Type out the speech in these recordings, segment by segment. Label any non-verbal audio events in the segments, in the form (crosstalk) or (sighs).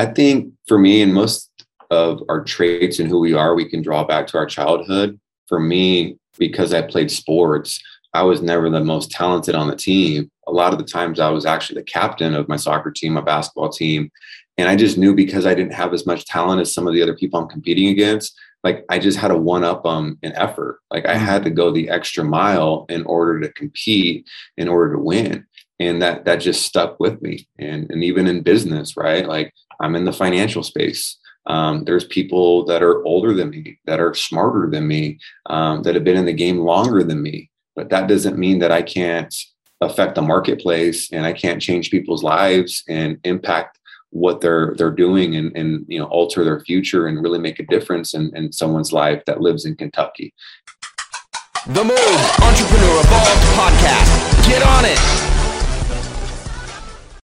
I think for me and most of our traits and who we are, we can draw back to our childhood. For me, because I played sports, I was never the most talented on the team. A lot of the times I was actually the captain of my soccer team, my basketball team. And I just knew because I didn't have as much talent as some of the other people I'm competing against, like I just had to one up them um, in effort. Like I mm-hmm. had to go the extra mile in order to compete, in order to win. And that that just stuck with me. And and even in business, right? Like I'm in the financial space. Um, there's people that are older than me, that are smarter than me, um, that have been in the game longer than me. But that doesn't mean that I can't affect the marketplace and I can't change people's lives and impact what they're they're doing and, and you know alter their future and really make a difference in, in someone's life that lives in Kentucky. The Move Entrepreneur Evolved podcast. Get on it.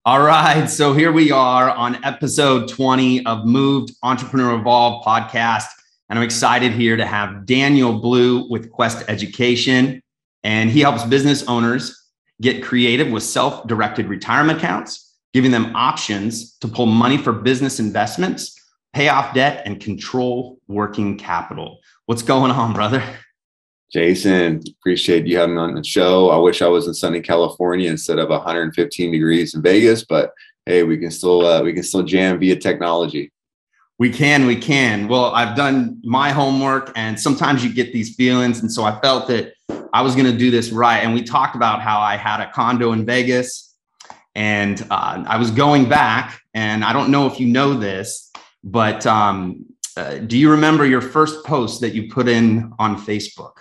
All right, so here we are on episode 20 of Moved Entrepreneur Evolved podcast. And I'm excited here to have Daniel Blue with Quest Education. And he helps business owners get creative with self directed retirement accounts giving them options to pull money for business investments, pay off debt, and control working capital. What's going on, brother? Jason, appreciate you having me on the show. I wish I was in sunny California instead of 115 degrees in Vegas, but hey, we can still uh, we can still jam via technology. We can, we can. Well, I've done my homework, and sometimes you get these feelings, and so I felt that I was going to do this right. And we talked about how I had a condo in Vegas and uh, I was going back, and I don't know if you know this, but um, uh, do you remember your first post that you put in on Facebook?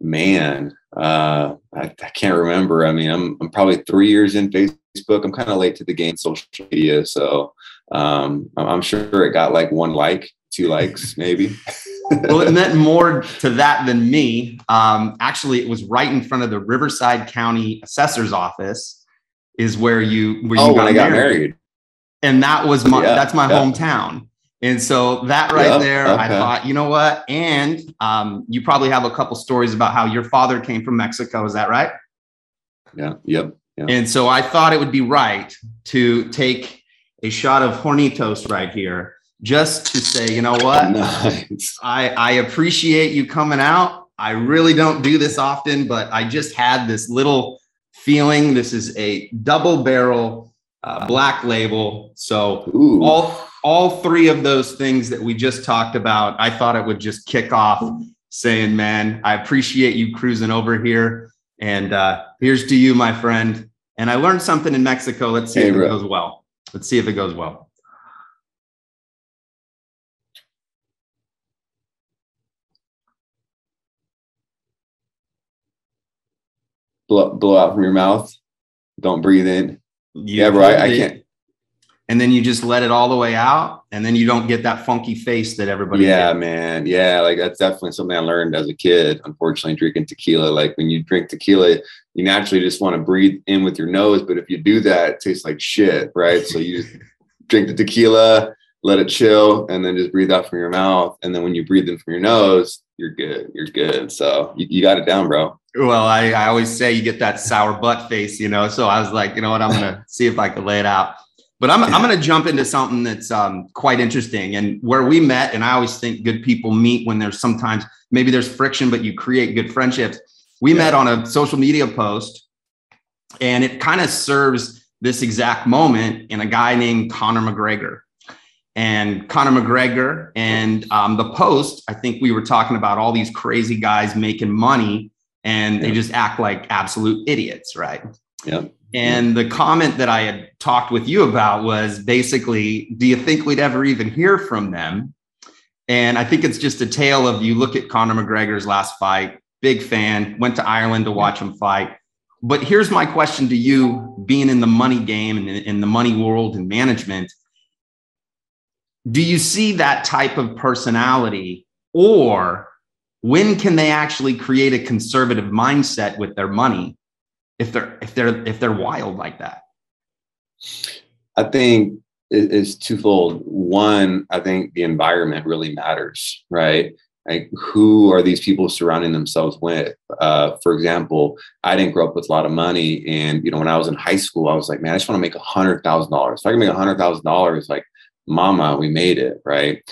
Man, uh, I, I, can't remember. I mean, I'm, I'm probably three years in Facebook. I'm kind of late to the game, social media. So um, I'm sure it got like one like, two likes, (laughs) maybe. well, it meant more to that than me. Um, actually, it was right in front of the Riverside County Assessor's Office, is where you where you oh, got, I got married. married. and that was my yeah, that's my yeah. hometown. And so that right there, okay. I thought, you know what? And um, you probably have a couple stories about how your father came from Mexico. Is that right? Yeah. Yep. Yeah. And so I thought it would be right to take a shot of Hornitos right here just to say, you know what? (laughs) Nice. I, I appreciate you coming out. I really don't do this often, but I just had this little feeling. This is a double barrel uh, black label. So Ooh. all all three of those things that we just talked about, I thought it would just kick off saying, man, I appreciate you cruising over here. And uh, here's to you, my friend. And I learned something in Mexico. Let's see hey, if bro. it goes well. Let's see if it goes well. blow, blow out from your mouth. Don't breathe in. You yeah, bro, I, I can't. And then you just let it all the way out, and then you don't get that funky face that everybody. Yeah, gets. man. Yeah, like that's definitely something I learned as a kid. Unfortunately, drinking tequila. Like when you drink tequila, you naturally just want to breathe in with your nose, but if you do that, it tastes like shit, right? So you just (laughs) drink the tequila, let it chill, and then just breathe out from your mouth. And then when you breathe in from your nose, you're good. You're good. So you, you got it down, bro. Well, I, I always say you get that sour butt face, you know. So I was like, you know what, I'm gonna (laughs) see if I can lay it out. But I'm, I'm gonna jump into something that's um, quite interesting and where we met. And I always think good people meet when there's sometimes maybe there's friction, but you create good friendships. We yeah. met on a social media post, and it kind of serves this exact moment in a guy named Conor McGregor and Conor McGregor and um, the Post. I think we were talking about all these crazy guys making money and yeah. they just act like absolute idiots, right? Yeah. And the comment that I had talked with you about was basically, do you think we'd ever even hear from them? And I think it's just a tale of you look at Conor McGregor's last fight, big fan, went to Ireland to watch him fight. But here's my question to you, being in the money game and in the money world and management do you see that type of personality or when can they actually create a conservative mindset with their money if they're if they're if they're wild like that? I think it's twofold. One i think the environment really matters right? Like who are these people surrounding themselves with? Uh, for example i didn't grow up with a lot of money and you know when i was in high school i was like man i just want to make a hundred thousand dollars. If i can make a hundred thousand dollars like mama we made it right?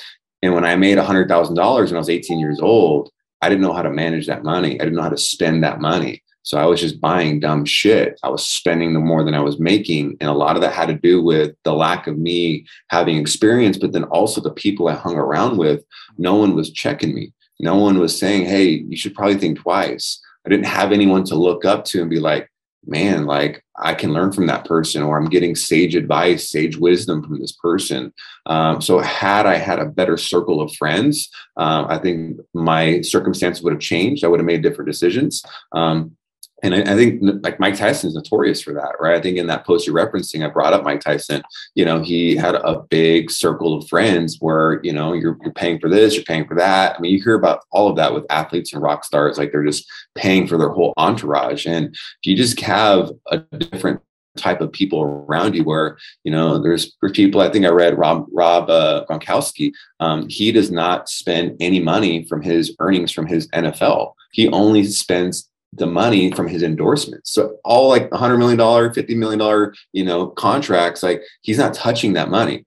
And when i made a hundred thousand dollars when i was 18 years old i didn't know how to manage that money. I didn't know how to spend that money so I was just buying dumb shit. I was spending the more than I was making. And a lot of that had to do with the lack of me having experience, but then also the people I hung around with. No one was checking me. No one was saying, hey, you should probably think twice. I didn't have anyone to look up to and be like, man, like I can learn from that person, or I'm getting sage advice, sage wisdom from this person. Um, so, had I had a better circle of friends, um, I think my circumstances would have changed. I would have made different decisions. Um, and I, I, think like Mike Tyson is notorious for that, right? I think in that post you're referencing, I brought up Mike Tyson. You know, he had a big circle of friends where you know you're, you're paying for this, you're paying for that. I mean, you hear about all of that with athletes and rock stars, like they're just paying for their whole entourage. And if you just have a different type of people around you where you know there's people i think i read rob rob uh, gronkowski um, he does not spend any money from his earnings from his nfl he only spends the money from his endorsements. So all like $100 million, $50 million, you know, contracts, like he's not touching that money.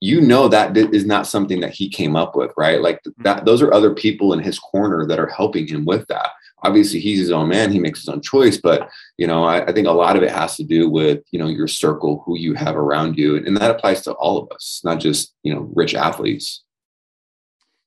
You know that is not something that he came up with, right? Like that mm-hmm. those are other people in his corner that are helping him with that. Obviously, he's his own man, he makes his own choice, but you know, I, I think a lot of it has to do with, you know, your circle, who you have around you. And that applies to all of us, not just, you know, rich athletes.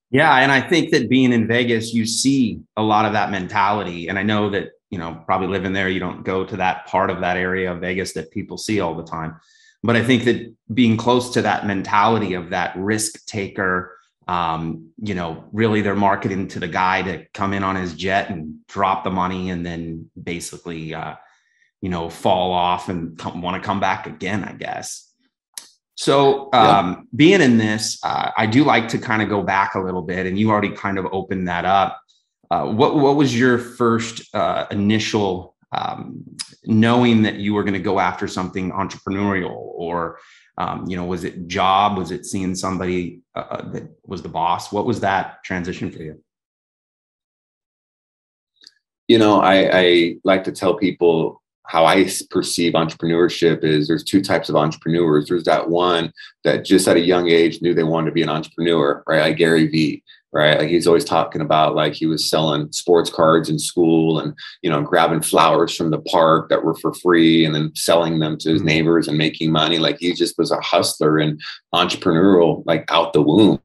Yeah, and I think that being in Vegas, you see a lot of that mentality. And I know that, you know, probably living there, you don't go to that part of that area of Vegas that people see all the time. But I think that being close to that mentality of that risk taker, um, you know, really they're marketing to the guy to come in on his jet and drop the money and then basically, uh, you know, fall off and want to come back again, I guess. So, um, yep. being in this, uh, I do like to kind of go back a little bit, and you already kind of opened that up. Uh, what what was your first uh, initial um, knowing that you were going to go after something entrepreneurial, or um, you know, was it job? Was it seeing somebody uh, uh, that was the boss? What was that transition for you? You know, I, I like to tell people how I perceive entrepreneurship is there's two types of entrepreneurs. There's that one that just at a young age knew they wanted to be an entrepreneur, right? Like Gary Vee, right? Like he's always talking about like he was selling sports cards in school and, you know, grabbing flowers from the park that were for free and then selling them to his mm-hmm. neighbors and making money. Like he just was a hustler and entrepreneurial, like out the womb.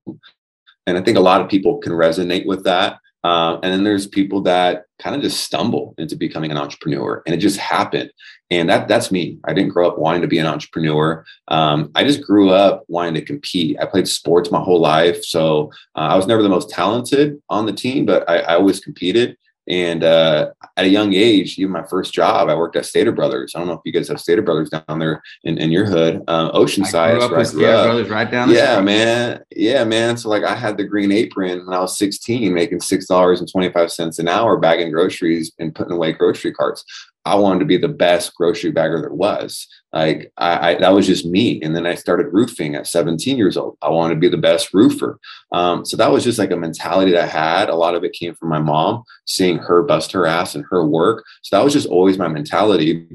And I think a lot of people can resonate with that. Uh, and then there's people that kind of just stumble into becoming an entrepreneur, and it just happened. And that that's me. I didn't grow up wanting to be an entrepreneur. Um, I just grew up wanting to compete. I played sports my whole life, so uh, I was never the most talented on the team, but I, I always competed. And uh, at a young age, even my first job, I worked at Stater Brothers. I don't know if you guys have Stater Brothers down there in, in your hood, uh, Oceanside. I grew up Stater Brothers right down. yeah, street. man. Yeah, man. So like, I had the green apron when I was 16, making six dollars and twenty five cents an hour, bagging groceries and putting away grocery carts. I wanted to be the best grocery bagger there was. Like I, I, that was just me. And then I started roofing at 17 years old. I wanted to be the best roofer. Um, so that was just like a mentality that I had. A lot of it came from my mom, seeing her bust her ass and her work. So that was just always my mentality.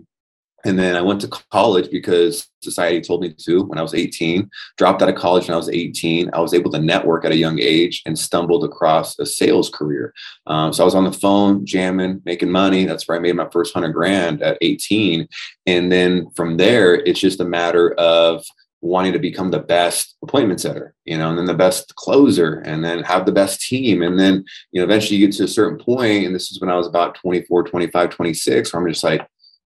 And then I went to college because society told me to when I was 18. Dropped out of college when I was 18. I was able to network at a young age and stumbled across a sales career. Um, so I was on the phone, jamming, making money. That's where I made my first hundred grand at 18. And then from there, it's just a matter of wanting to become the best appointment setter, you know, and then the best closer, and then have the best team. And then, you know, eventually you get to a certain point, and this is when I was about 24, 25, 26, where I'm just like,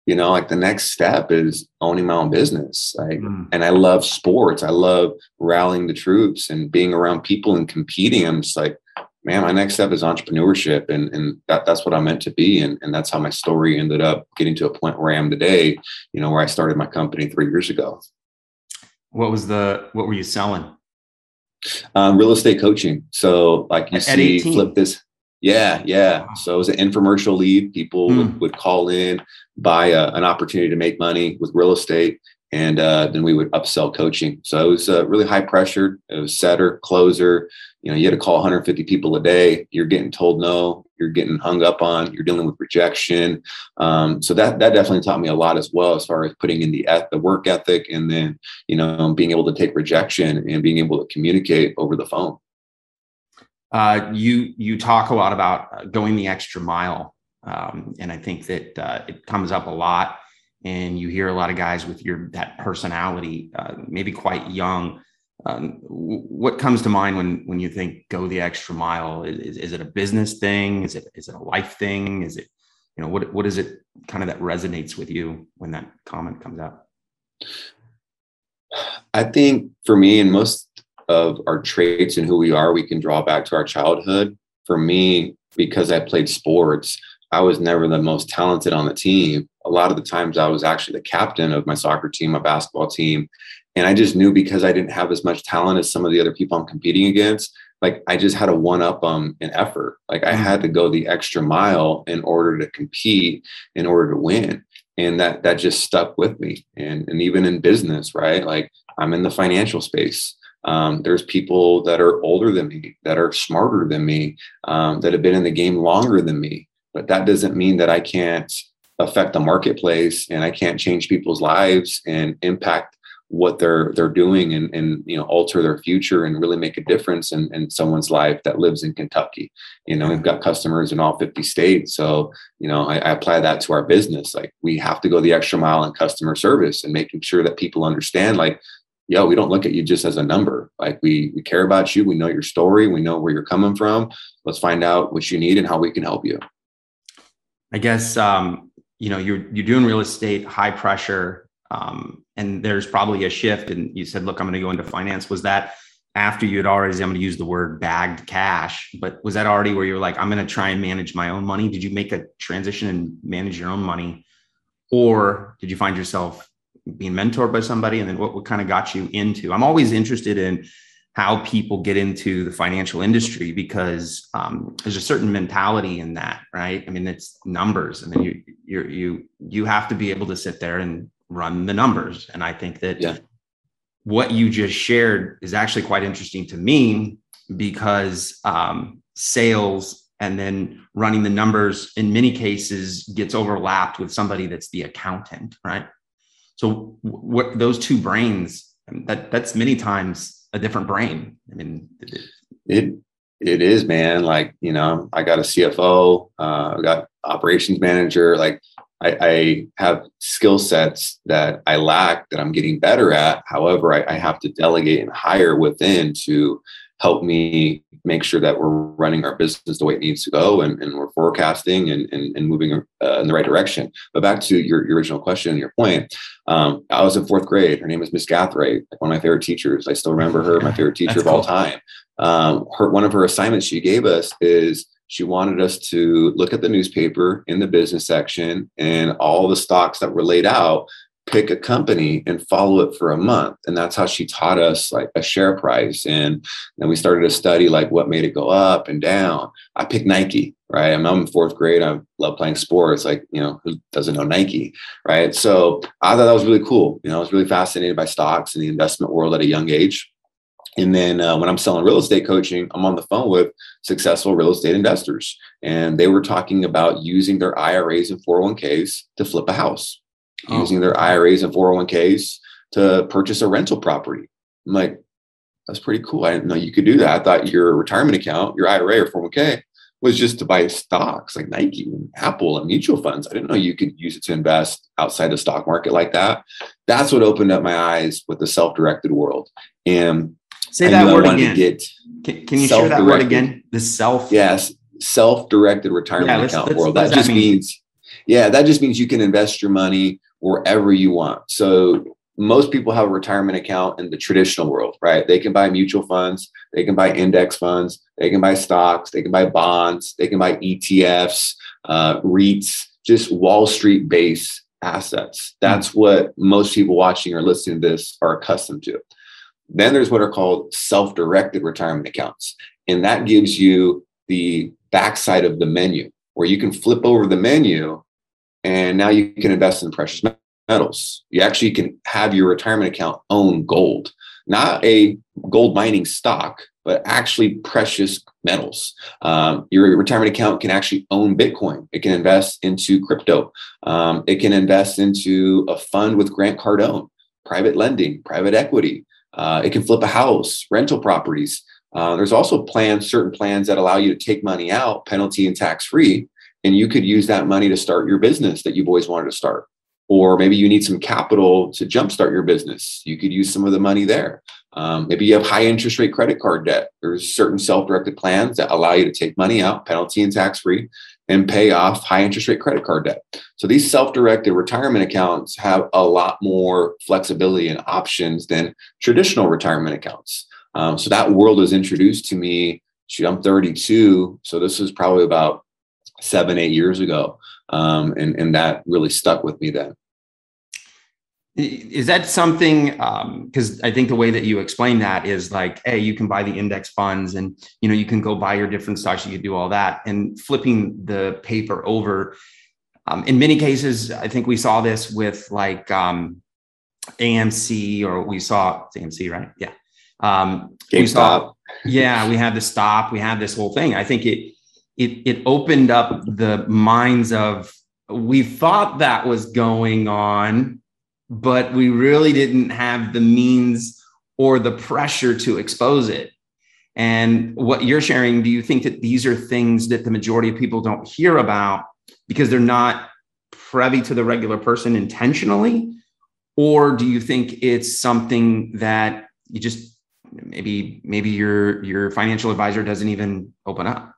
you know like the next step is owning my own business like mm. and i love sports. I love rallying the troops and being around people and competing. I'm just like man my next step is entrepreneurship and and that, that's what i'm meant to be and, and that's how my story ended up getting to a point where i am today you know where i started my company three years ago. What was the what were you selling? Um, real estate coaching. So like you At see 18. flip this yeah, yeah. So it was an infomercial lead. People mm. would, would, call in, buy a, an opportunity to make money with real estate. and uh, then we would upsell coaching. So it was uh, really high pressure. It was setter, closer. You know, you had to call 150 people a day. You're getting told no. You're getting hung up on. You're dealing with rejection. Um, so that that definitely taught me a lot as well, as far as putting in the the work ethic, and then you know being able to take rejection and being able to communicate over the phone. Uh, you you talk a lot about uh, going the extra mile, um, and I think that uh, it comes up a lot and you hear a lot of guys with your that personality, uh, maybe quite young. Um, what comes to mind when when you think go the extra mile? Is, is it a business thing? Is it is it a life thing? Is it you know what what is it kind of that resonates with you when that comment comes up? I think for me and most of our traits and who we are, we can draw back to our childhood. For me, because I played sports, I was never the most talented on the team. A lot of the times I was actually the captain of my soccer team, my basketball team. And I just knew because I didn't have as much talent as some of the other people I'm competing against, like I just had to one up them um, in effort. Like I had to go the extra mile in order to compete, in order to win. And that that just stuck with me. And and even in business, right? Like I'm in the financial space. Um, there's people that are older than me, that are smarter than me, um, that have been in the game longer than me but that doesn't mean that I can't affect the marketplace and I can't change people's lives and impact what they're they're doing and, and you know alter their future and really make a difference in, in someone's life that lives in Kentucky. You know, we've got customers in all 50 states. So, you know, I, I apply that to our business. Like we have to go the extra mile in customer service and making sure that people understand like yo, we don't look at you just as a number. Like we we care about you. We know your story. We know where you're coming from. Let's find out what you need and how we can help you. I guess um, you know you're you're doing real estate, high pressure, um, and there's probably a shift. And you said, "Look, I'm going to go into finance." Was that after you had already? I'm going to use the word bagged cash, but was that already where you were like, "I'm going to try and manage my own money"? Did you make a transition and manage your own money, or did you find yourself being mentored by somebody? And then what, what kind of got you into? I'm always interested in how people get into the financial industry because um, there's a certain mentality in that, right? I mean, it's numbers. I mean, you you you you have to be able to sit there and run the numbers. And I think that yeah. what you just shared is actually quite interesting to me because um, sales and then running the numbers in many cases gets overlapped with somebody that's the accountant, right? So what those two brains that that's many times a different brain. I mean, it it is, man. Like you know, I got a CFO, uh, I got operations manager. Like I, I have skill sets that I lack that I'm getting better at. However, I, I have to delegate and hire within to help me make sure that we're running our business the way it needs to go and, and we're forecasting and, and, and moving uh, in the right direction. But back to your, your original question and your point, um, I was in fourth grade. Her name is Miss like one of my favorite teachers. I still remember her, my (laughs) favorite teacher of all time. Um, her, one of her assignments she gave us is she wanted us to look at the newspaper in the business section and all the stocks that were laid out pick a company and follow it for a month. And that's how she taught us like a share price. And then we started to study like what made it go up and down. I picked nike right? I'm, I'm in fourth grade. I love playing sports. Like you know who doesn't know nike right? So i thought that was really cool. You know i was really fascinated by stocks and the investment world at a young age. And then uh, when I'm selling real estate coaching, I'm on the phone with successful real estate investors. And they were talking about using their IRAs and 401ks to flip a house oh. using their IRAs and 401ks to purchase a rental property. I'm like, that's pretty cool. I didn't know you could do that. I thought your retirement account, your IRA or 401k, was just to buy stocks like Nike and Apple and mutual funds. I didn't know you could use it to invest outside the stock market like that. That's what opened up my eyes with the self-directed world. And say that word again. Get can, can you share that word again? The self. Yes, self-directed retirement yeah, account world. That, that just mean? means, yeah, that just means you can invest your money wherever you want. So most people have a retirement account in the traditional world, right? They can buy mutual funds, they can buy index funds, they can buy stocks, they can buy bonds, they can buy ETFs, uh, REITs, just Wall Street based assets. That's mm-hmm. what most people watching or listening to this are accustomed to. Then there's what are called self directed retirement accounts. And that gives you the backside of the menu where you can flip over the menu and now you can invest in precious metals. You actually can have your retirement account own gold, not a gold mining stock, but actually precious metals. Um, your retirement account can actually own Bitcoin. It can invest into crypto. Um, it can invest into a fund with Grant Cardone, private lending, private equity. Uh, it can flip a house, rental properties. Uh, there's also plans, certain plans that allow you to take money out, penalty and tax free, and you could use that money to start your business that you've always wanted to start. Or maybe you need some capital to jumpstart your business. You could use some of the money there. Um, maybe you have high interest rate credit card debt. There's certain self directed plans that allow you to take money out, penalty and tax free, and pay off high interest rate credit card debt. So these self directed retirement accounts have a lot more flexibility and options than traditional retirement accounts. Um, so that world was introduced to me. I'm 32. So this was probably about seven, eight years ago. Um, and, and that really stuck with me then. Is that something? Because um, I think the way that you explain that is like, hey, you can buy the index funds, and you know you can go buy your different stocks. You can do all that, and flipping the paper over. Um, in many cases, I think we saw this with like um, AMC, or we saw AMC, right? Yeah. Um, GameStop. Saw, yeah, we had the stop. We had this whole thing. I think it it it opened up the minds of we thought that was going on but we really didn't have the means or the pressure to expose it. And what you're sharing, do you think that these are things that the majority of people don't hear about because they're not privy to the regular person intentionally? Or do you think it's something that you just maybe maybe your your financial advisor doesn't even open up?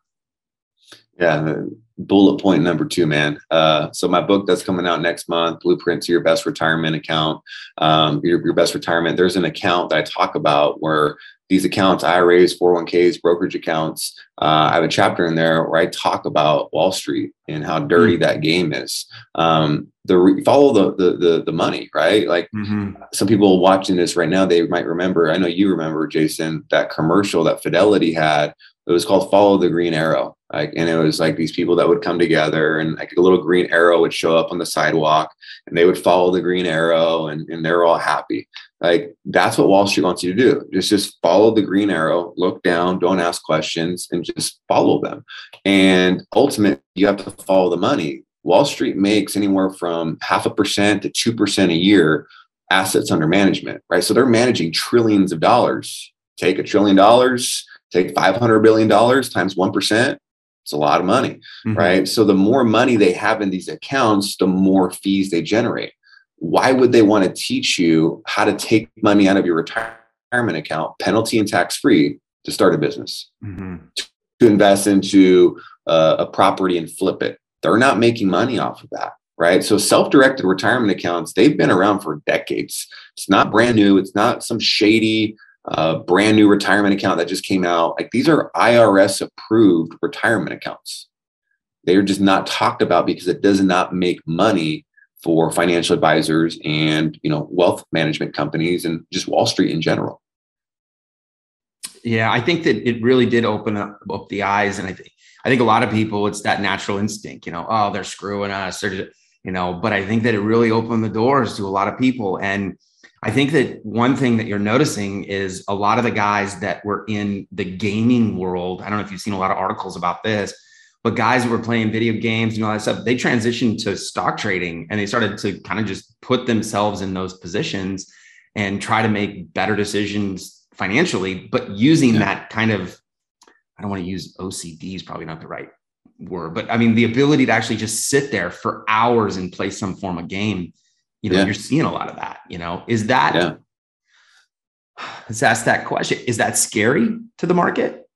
Yeah, bullet point number two, man. Uh, so my book that's coming out next month, Blueprint to Your Best Retirement Account, um, your, your best retirement. There's an account that I talk about where these accounts, IRAs, 401ks, brokerage accounts, uh, I have a chapter in there where I talk about Wall Street and how dirty mm-hmm. that game is. Um, the follow the, the, the the money, right? Like mm-hmm. some people watching this right now, they might remember. I know you remember, Jason, that commercial that Fidelity had. It was called "Follow the Green Arrow." Like, and it was like these people that would come together and like a little green arrow would show up on the sidewalk and they would follow the green arrow and, and they're all happy. Like that's what Wall Street wants you to do. Just just follow the green arrow, look down, don't ask questions, and just follow them. And ultimately, you have to follow the money. Wall Street makes anywhere from half a percent to two percent a year assets under management, right? So they're managing trillions of dollars. Take a trillion dollars, take five hundred billion dollars times one percent it's a lot of money, mm-hmm. right? So the more money they have in these accounts, the more fees they generate. Why would they want to teach you how to take money out of your retirement account, penalty and tax free, to start a business, mm-hmm. to invest into uh, a property and flip it? They're not making money off of that, right? So self-directed retirement accounts, they've been around for decades. It's not brand new. It's not some shady a brand new retirement account that just came out. Like these are IRS approved retirement accounts. They are just not talked about because it does not make money for financial advisors and you know wealth management companies and just Wall Street in general. Yeah, I think that it really did open up, up the eyes, and I think I think a lot of people it's that natural instinct, you know, oh they're screwing us, they're you know, but I think that it really opened the doors to a lot of people and I think that one thing that you're noticing is a lot of the guys that were in the gaming world. I don't know if you've seen a lot of articles about this, but guys who were playing video games and all that stuff, they transitioned to stock trading and they started to kind of just put themselves in those positions and try to make better decisions financially, but using yeah. that kind of, I don't want to use OCD is probably not the right word, but I mean, the ability to actually just sit there for hours and play some form of game you know, yeah. you're seeing a lot of that, you know, is that, yeah. let's ask that question. Is that scary to the market?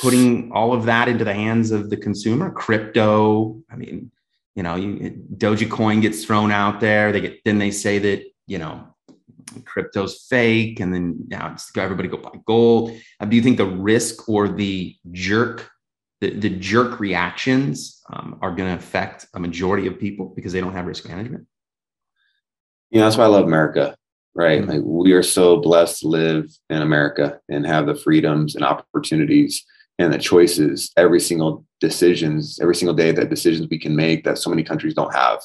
Putting all of that into the hands of the consumer, crypto. I mean, you know, you, Coin gets thrown out there. They get, then they say that, you know, crypto's fake. And then now it's everybody go buy gold. Uh, do you think the risk or the jerk the, the jerk reactions um, are going to affect a majority of people because they don't have risk management? You know that's why i love america right mm-hmm. like we are so blessed to live in america and have the freedoms and opportunities and the choices every single decisions every single day that decisions we can make that so many countries don't have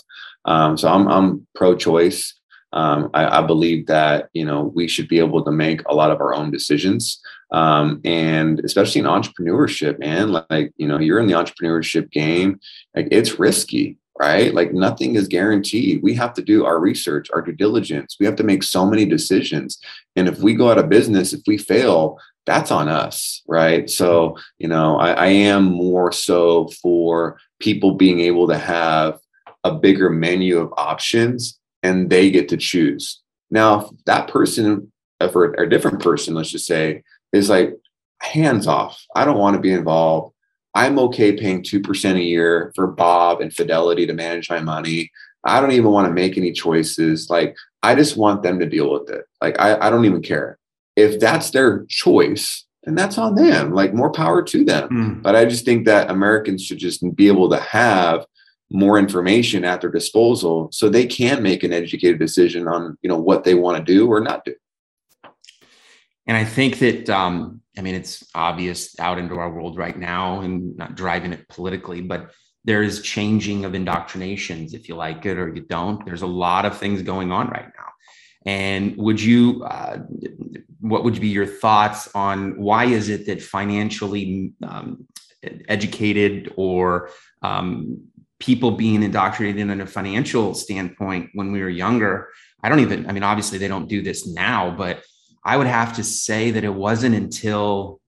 Um, so I'm I'm pro-choice. Um, I, I, believe that you know we should be able to make a lot of our own decisions, um, and especially in entrepreneurship, man. Like you know, you're in the entrepreneurship game. Like it's risky, right? Like nothing is guaranteed. We have to do our research, our due diligence. We have to make so many decisions, and if we go out of business, if we fail, that's on us, right? So you know, I, I am more so for people being able to have a bigger menu of options and they get to choose. Now, if that person, for a different person, let's just say, is like hands off. I don't want to be involved. I'm okay paying 2% a year for Bob and Fidelity to manage my money. I don't even want to make any choices. Like, I just want them to deal with it. Like, I, I don't even care. If that's their choice, then that's on them. Like, more power to them. Mm. But I just think that Americans should just be able to have more information at their disposal so they can make an educated decision on you know what they want to do or not do and i think that um, i mean it's obvious out into our world right now and not driving it politically but there is changing of indoctrinations if you like it or you don't there's a lot of things going on right now and would you uh, what would be your thoughts on why is it that financially um, educated or um, people being indoctrinated in a financial standpoint when we were younger. I don't even, I mean, obviously they don't do this now, but I would have to say that it wasn't until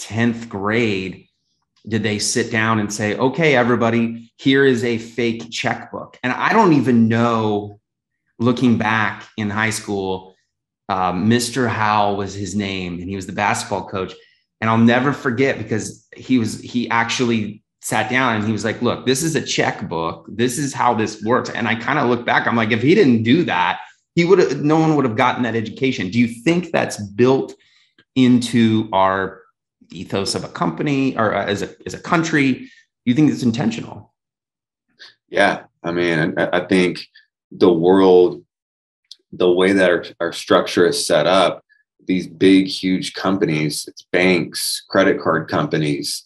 10th grade did they sit down and say, okay, everybody, here is a fake checkbook. And I don't even know, looking back in high school, uh, Mr. Howell was his name, and he was the basketball coach. And I'll never forget because he was, he actually sat down and he was like, look, this is a checkbook. This is how this works. And I kind of look back, I'm like, if he didn't do that, he would have, no one would have gotten that education. Do you think that's built into our ethos of a company or as a, as a country? Do you think it's intentional? Yeah. I mean, I, I think the world, the way that our, our structure is set up, these big, huge companies, it's banks, credit card companies,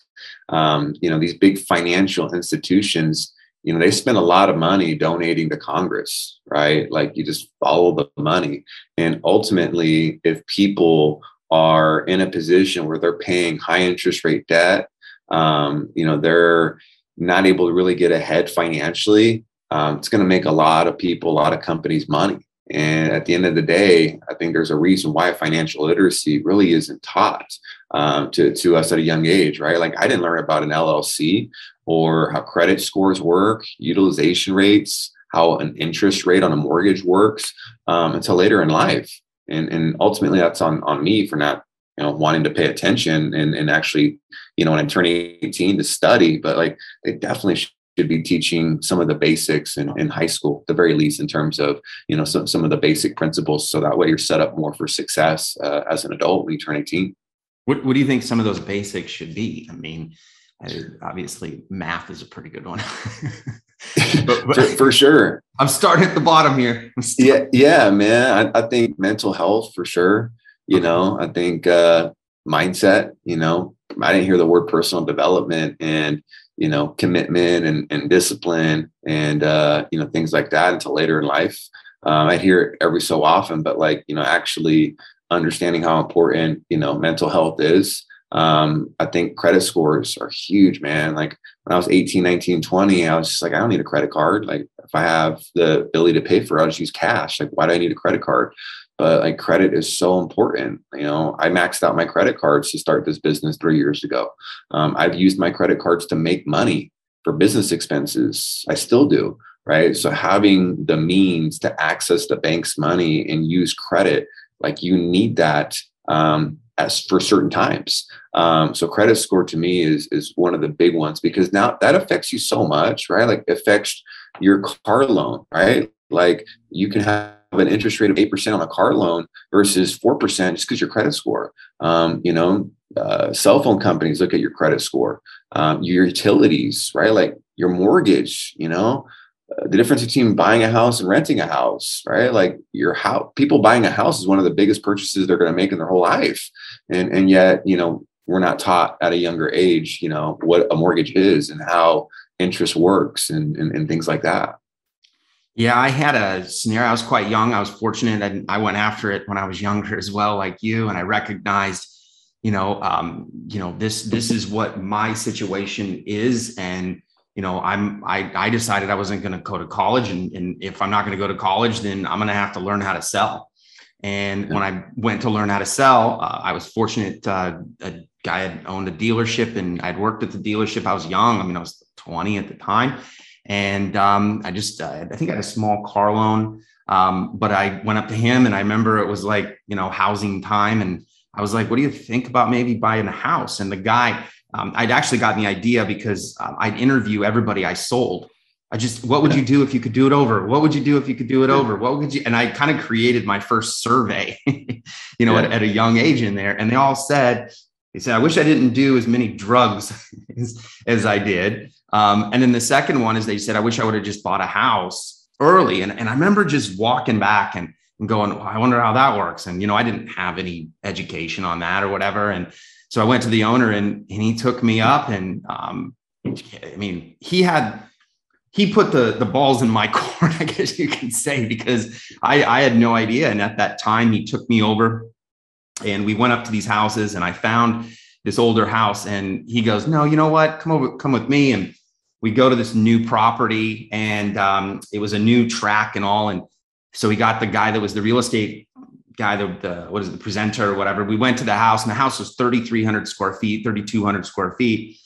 um, you know, these big financial institutions, you know, they spend a lot of money donating to Congress, right? Like you just follow the money. And ultimately, if people are in a position where they're paying high interest rate debt, um, you know, they're not able to really get ahead financially. Um, it's going to make a lot of people, a lot of companies money. And at the end of the day, I think there's a reason why financial literacy really isn't taught um, to, to us at a young age, right? Like I didn't learn about an LLC or how credit scores work, utilization rates, how an interest rate on a mortgage works um, until later in life. And, and ultimately that's on, on me for not, you know, wanting to pay attention and, and actually, you know, when I turn 18 to study, but like they definitely should be teaching some of the basics in, in high school, the very least, in terms of you know some, some of the basic principles. So that way you're set up more for success uh, as an adult when you turn 18. What, what do you think some of those basics should be? I mean, obviously math is a pretty good one. (laughs) but, but for, for, sure. I'm starting at the bottom here. Yeah, yeah, man. I, I, think mental health for sure. You know, I think uh, mindset. You know, I didn't hear the word personal development, and you know commitment and, and discipline and uh, you know things like that until later in life um, i hear it every so often but like you know actually understanding how important you know mental health is um, i think credit scores are huge man like when i was 18 19 20 i was just like i don't need a credit card like if i have the ability to pay for it i'll just use cash like why do i need a credit card but like credit is so important. You know, I maxed out my credit cards to start this business three years ago. Um, I've used my credit cards to make money for business expenses. I still do, right? So having the means to access the bank's money and use credit, like you need that um, as for certain times. Um, so credit score to me is is one of the big ones because now that affects you so much, right? Like affects your car loan, right? Like you can have an interest rate of 8% on a car loan versus 4% just because your credit score. Um, you know, uh, cell phone companies look at your credit score, um, your utilities, right? Like your mortgage, you know, the difference between buying a house and renting a house, right? Like your house, people buying a house is one of the biggest purchases they're going to make in their whole life. And, and yet, you know, we're not taught at a younger age, you know, what a mortgage is and how interest works and, and, and things like that. Yeah, I had a scenario. I was quite young. I was fortunate, and I went after it when I was younger as well, like you. And I recognized, you know, um, you know, this this is what my situation is, and you know, I'm I I decided I wasn't going to go to college, and, and if I'm not going to go to college, then I'm going to have to learn how to sell. And when I went to learn how to sell, uh, I was fortunate. Uh, a guy had owned a dealership, and I'd worked at the dealership. I was young. I mean, I was 20 at the time and um, I just, uh, I think I had a small car loan. Um, but I went up to him and I remember it was like, you know, housing time. And I was like, what do you think about maybe buying a house? And the guy, um, I'd actually gotten the idea because um, I'd interview everybody I sold. I just, what would you do if you could do it over? What would you do if you could do it over? What would you? And I kind of created my first survey, (laughs) you know, yeah. at, at, a young age in there. And they all said, he said, I wish I didn't do as many drugs (laughs) as, as I did. Um, and then the second one is they said, I wish I would have just bought a house early. And, and I remember just walking back and, and going, well, I wonder how that works. And, you know, I didn't have any education on that or whatever. And so I went to the owner and, and he took me up and, um, I mean, he had, he put the, the balls in my (laughs) court, I guess you can say, because I, I had no idea. And at that time he took me over and we went up to these houses and I found this older house and he goes, no, you know what? Come over, come with me. And we go to this new property and um, it was a new track and all. And so he got the guy that was the real estate guy, the, the what is it, the presenter or whatever. We went to the house and the house was 3,300 square feet, 3,200 square feet.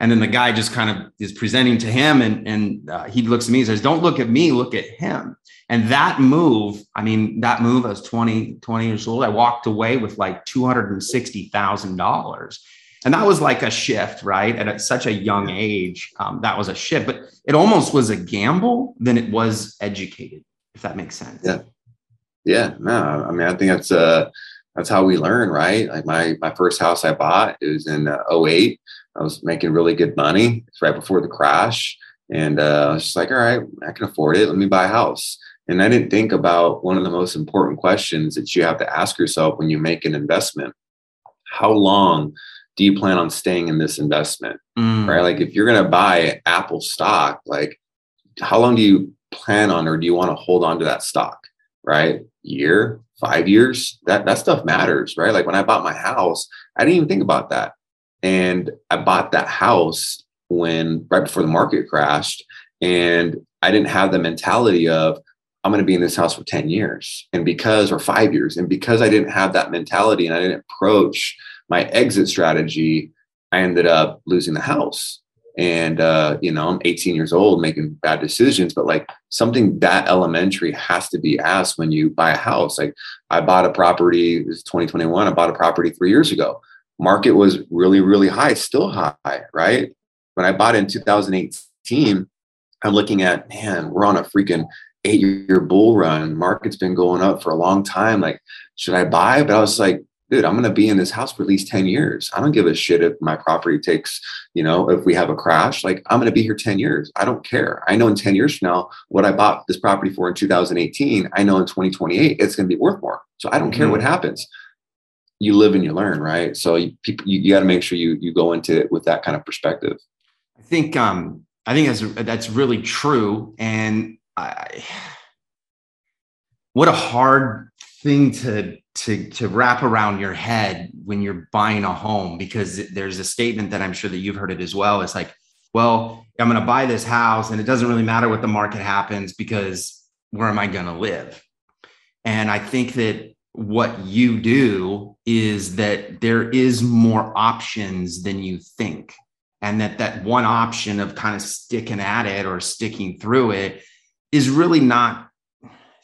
And then the guy just kind of is presenting to him and, and uh, he looks at me and says, don't look at me, look at him. And that move, I mean, that move, I was 20, 20 years old. I walked away with like $260,000 and that was like a shift right and at such a young age um, that was a shift but it almost was a gamble than it was educated if that makes sense yeah yeah no i mean i think that's uh that's how we learn right like my my first house i bought it was in uh, 08 i was making really good money it's right before the crash and uh, i was just like all right i can afford it let me buy a house and i didn't think about one of the most important questions that you have to ask yourself when you make an investment how long do you plan on staying in this investment? Mm. Right. Like if you're going to buy Apple stock, like how long do you plan on or do you want to hold on to that stock? Right. Year, five years, that, that stuff matters. Right. Like when I bought my house, I didn't even think about that. And I bought that house when right before the market crashed. And I didn't have the mentality of, I'm going to be in this house for 10 years and because, or five years. And because I didn't have that mentality and I didn't approach my exit strategy, I ended up losing the house. And uh, you know, I'm 18 years old making bad decisions, but like something that elementary has to be asked when you buy a house. Like I bought a property, it was 2021, I bought a property three years ago. Market was really, really high, still high, right? When I bought it in 2018, I'm looking at, man, we're on a freaking eight year bull run. Market's been going up for a long time. Like, should I buy? But I was like, dude, I'm going to be in this house for at least 10 years. I don't give a shit if my property takes, you know, if we have a crash, like I'm going to be here 10 years. I don't care. I know in 10 years from now, what I bought this property for in 2018, I know in 2028, it's going to be worth more. So I don't care mm-hmm. what happens. You live and you learn, right? So you, people, you, you got to make sure you, you go into it with that kind of perspective. I think, um, I think that's, that's really true. And I, (sighs) what a hard thing to to to wrap around your head when you're buying a home because there's a statement that I'm sure that you've heard it as well. It's like, well, I'm going to buy this house and it doesn't really matter what the market happens because where am I going to live? And I think that what you do is that there is more options than you think and that that one option of kind of sticking at it or sticking through it is really not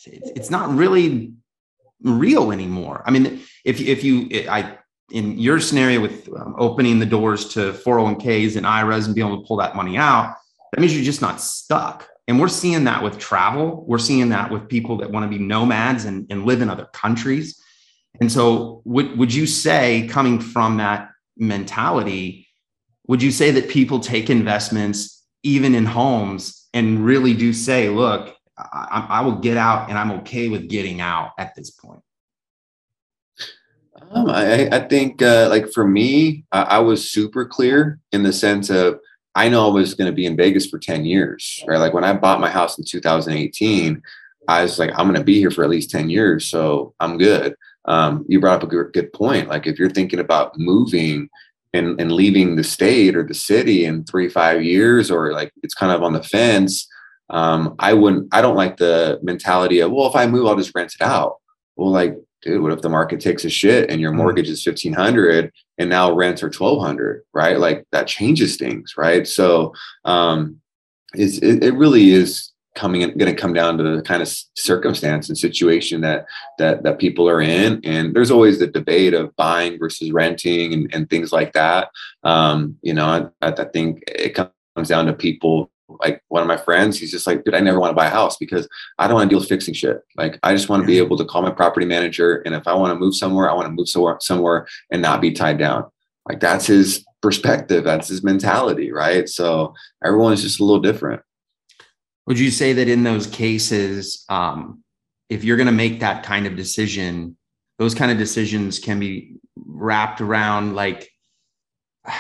it's not really real anymore. I mean, if if you I in your scenario with um, opening the doors to 401ks and IRAs and being able to pull that money out, that means you're just not stuck. And we're seeing that with travel. We're seeing that with people that want to be nomads and, and live in other countries. And so, would, would you say, coming from that mentality, would you say that people take investments even in homes and really do say, look, I, I, will get out and I'm okay with getting out at this point? Um, I, I think uh, like for me, I, was super clear in the sense of I know I was going to be in Vegas for 10 years, right? Like when I bought my house in 2018, I was like, I'm going to be here for at least 10 years. So I'm good. Um, you brought up a good, good point. Like if you're thinking about moving and, and leaving the state or the city in three, five years, or like it's kind of on the fence, um, I wouldn't, I don't like the mentality of, well, if I move, I'll just rent it out. Well, like, dude, what if the market takes a shit and your mm. mortgage is 1500 and now rents are 1200, right? Like that changes things, right? So, um, it's, it, it really is coming going to come down to the kind of circumstance and situation that that that people are in and there's always the debate of buying versus renting and, and things like that um, you know I, I think it comes down to people like one of my friends he's just like dude i never want to buy a house because i don't want to deal with fixing shit. Like i just want to be able to call my property manager and if i want to move somewhere i want to move somewhere somewhere and not be tied down. Like that's his perspective that's his mentality right? So everyone's just a little different. Would you say that in those cases, um, if you're going to make that kind of decision, those kind of decisions can be wrapped around like (sighs)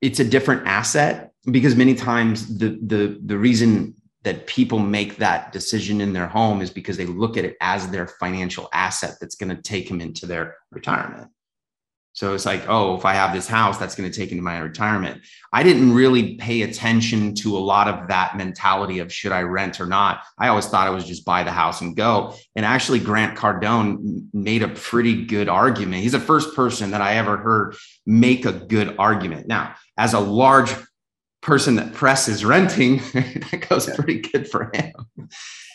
it's a different asset because many times the the the reason that people make that decision in their home is because they look at it as their financial asset that's going to take them into their retirement. So it's like, oh, if I have this house, that's going to take into my retirement. I didn't really pay attention to a lot of that mentality of should I rent or not. I always thought I was just buy the house and go. And actually, Grant Cardone made a pretty good argument. He's the first person that I ever heard make a good argument. Now, as a large person that presses renting, (laughs) that goes yeah. pretty good for him.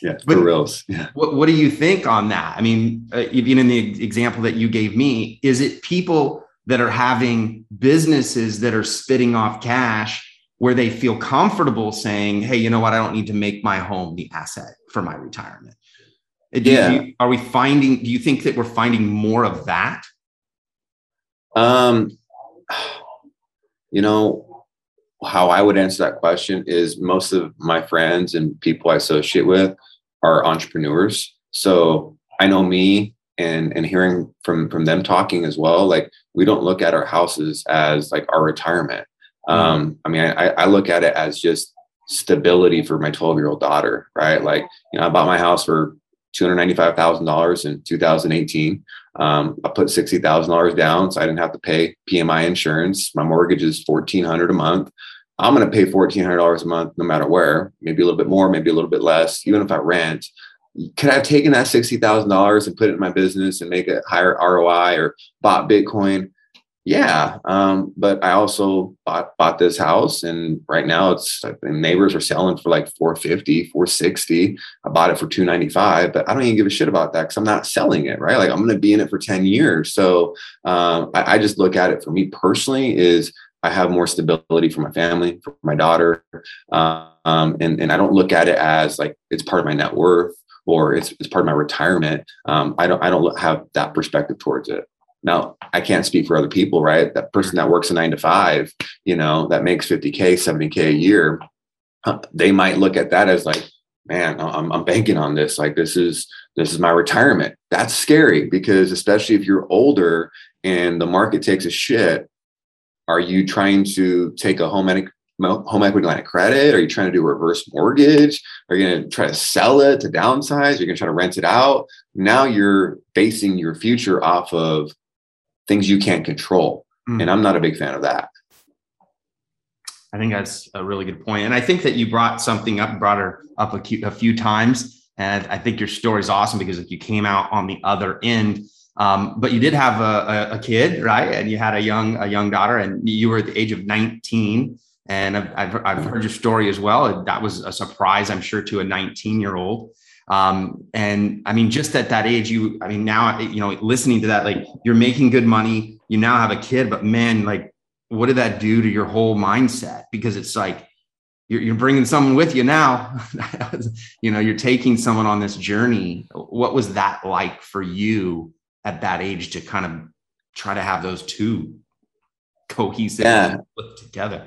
Yeah, but for reals. Yeah. What, what do you think on that? I mean, uh, even in the example that you gave me, is it people that are having businesses that are spitting off cash where they feel comfortable saying, hey, you know what? I don't need to make my home the asset for my retirement. Uh, do yeah. You, are we finding, do you think that we're finding more of that? Um, (sighs) you know, how I would answer that question is most of my friends and people I associate with are entrepreneurs. So I know me and and hearing from from them talking as well, like we don't look at our houses as like our retirement. Mm-hmm. Um, I mean, I, I look at it as just stability for my 12 year old daughter, right? Like, you know, I bought my house for $295,000 in 2018. Um, I put $60,000 down so I didn't have to pay PMI insurance. My mortgage is 1400 a month. I'm going to pay $1,400 a month no matter where, maybe a little bit more, maybe a little bit less, even if I rent. Could I have taken that $60,000 and put it in my business and make a higher ROI or bought Bitcoin? Yeah. Um, but I also bought, bought this house and right now it's neighbors are selling for like 450, 460. I bought it for 295, but I don't even give a shit about that because I'm not selling it, right? Like I'm going to be in it for 10 years. So um, I, I just look at it for me personally is I have more stability for my family, for my daughter, um, and and I don't look at it as like it's part of my net worth or it's it's part of my retirement. Um, I don't I don't have that perspective towards it. Now I can't speak for other people, right? That person that works a nine to five, you know, that makes 50k, 70k a year, they might look at that as like, man, I'm, I'm banking on this. Like this is this is my retirement. That's scary because especially if you're older and the market takes a shit, are you trying to take a home equity? home equity line of credit? Are you trying to do a reverse mortgage? Are you going to try to sell it to downsize? Are you going to try to rent it out? Now you're basing your future off of things you can't control. Mm. And I'm not a big fan of that. I think that's a really good point. And I think that you brought something up, brought her up a, a few times. And I think your story is awesome because if you came out on the other end um, but you did have a, a, a, kid, right? And you had a young a young daughter, and you were at the age of 19. And I've, I've, I've heard your story as well. That was a surprise, I'm sure, to a 19 year old. Um, and I mean, just at that age, you, I mean, now, you know, listening to that, like you're making good money, you now have a kid, but man, like, what did that do to your whole mindset? Because it's like, you're, you're bringing someone with you now, (laughs) you know, you're taking someone on this journey. What was that like for you at that age to kind of try to have those two cohesive yeah. put together.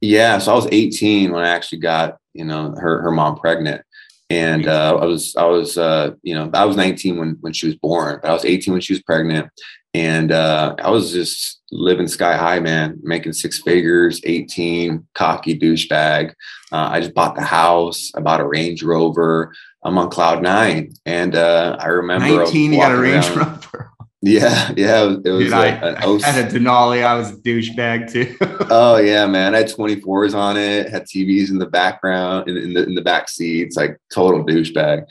Yeah. So I was 18 when I actually got, you know, her, her mom pregnant. and uh, I was I was uh, you know I was 19 when when she was born, but I was 18 when she was pregnant, and uh, I was just living sky high, man, making six figures, 18, cocky douchebag. Uh, I just bought the house. I bought a Range Rover. I'm on cloud nine, and uh, I remember 19, you got a Range Rover. Yeah, yeah, it was, it was Dude, like I, an I O- had a Denali. I was a douchebag too. (laughs) Oh yeah, man! I had 24s on it. Had TVs in the background, in, in the in the back seats, like total douchebag.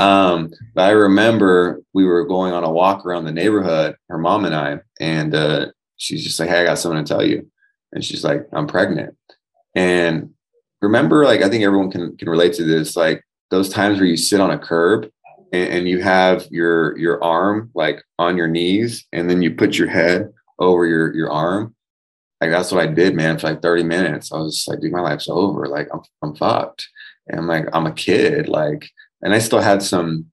Um, (laughs) but I remember we were going on a walk around the neighborhood, her mom and I, and uh, she's just like, "Hey, I got something to tell you," and she's like, "I'm pregnant." And remember, like I think everyone can can relate to this, like those times where you sit on a curb and, and you have your your arm like on your knees, and then you put your head over your your arm like that's what I did, man, for like 30 minutes. I was just like, dude, my life's over. Like I'm I'm fucked. And I'm like, I'm a kid. Like, and I still had some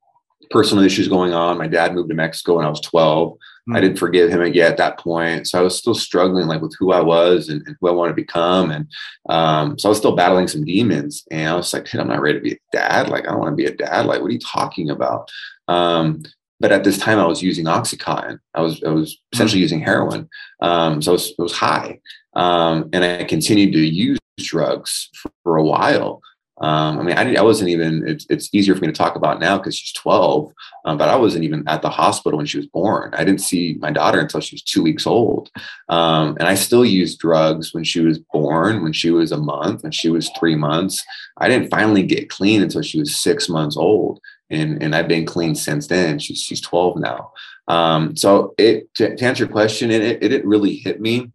personal issues going on. My dad moved to Mexico when I was 12. I Mm. didn't forgive him yet at that point. So I was still struggling like with who I was and, and who I wanted to become. And um, so I was still battling some demons. And I was like, I'm not ready to be a dad. Like, I don't want to be a dad. Like, what are you talking about? Um, but at this time I was using Oxycontin. I was I was essentially using heroin. Um, so it was, it was high. Um, and I continued to use drugs for, for a while. Um, I mean, I, I wasn't even, it's, it's easier for me to talk about now because she's 12, um, but I wasn't even at the hospital when she was born. I didn't see my daughter until she was two weeks old. Um, and I still used drugs when she was born, when she was a month, when she was three months. I didn't finally get clean until she was six months old. And, and I've been clean since then. She's, she's 12 now. Um, so it, to, to answer your question, it, it, it didn't really hit me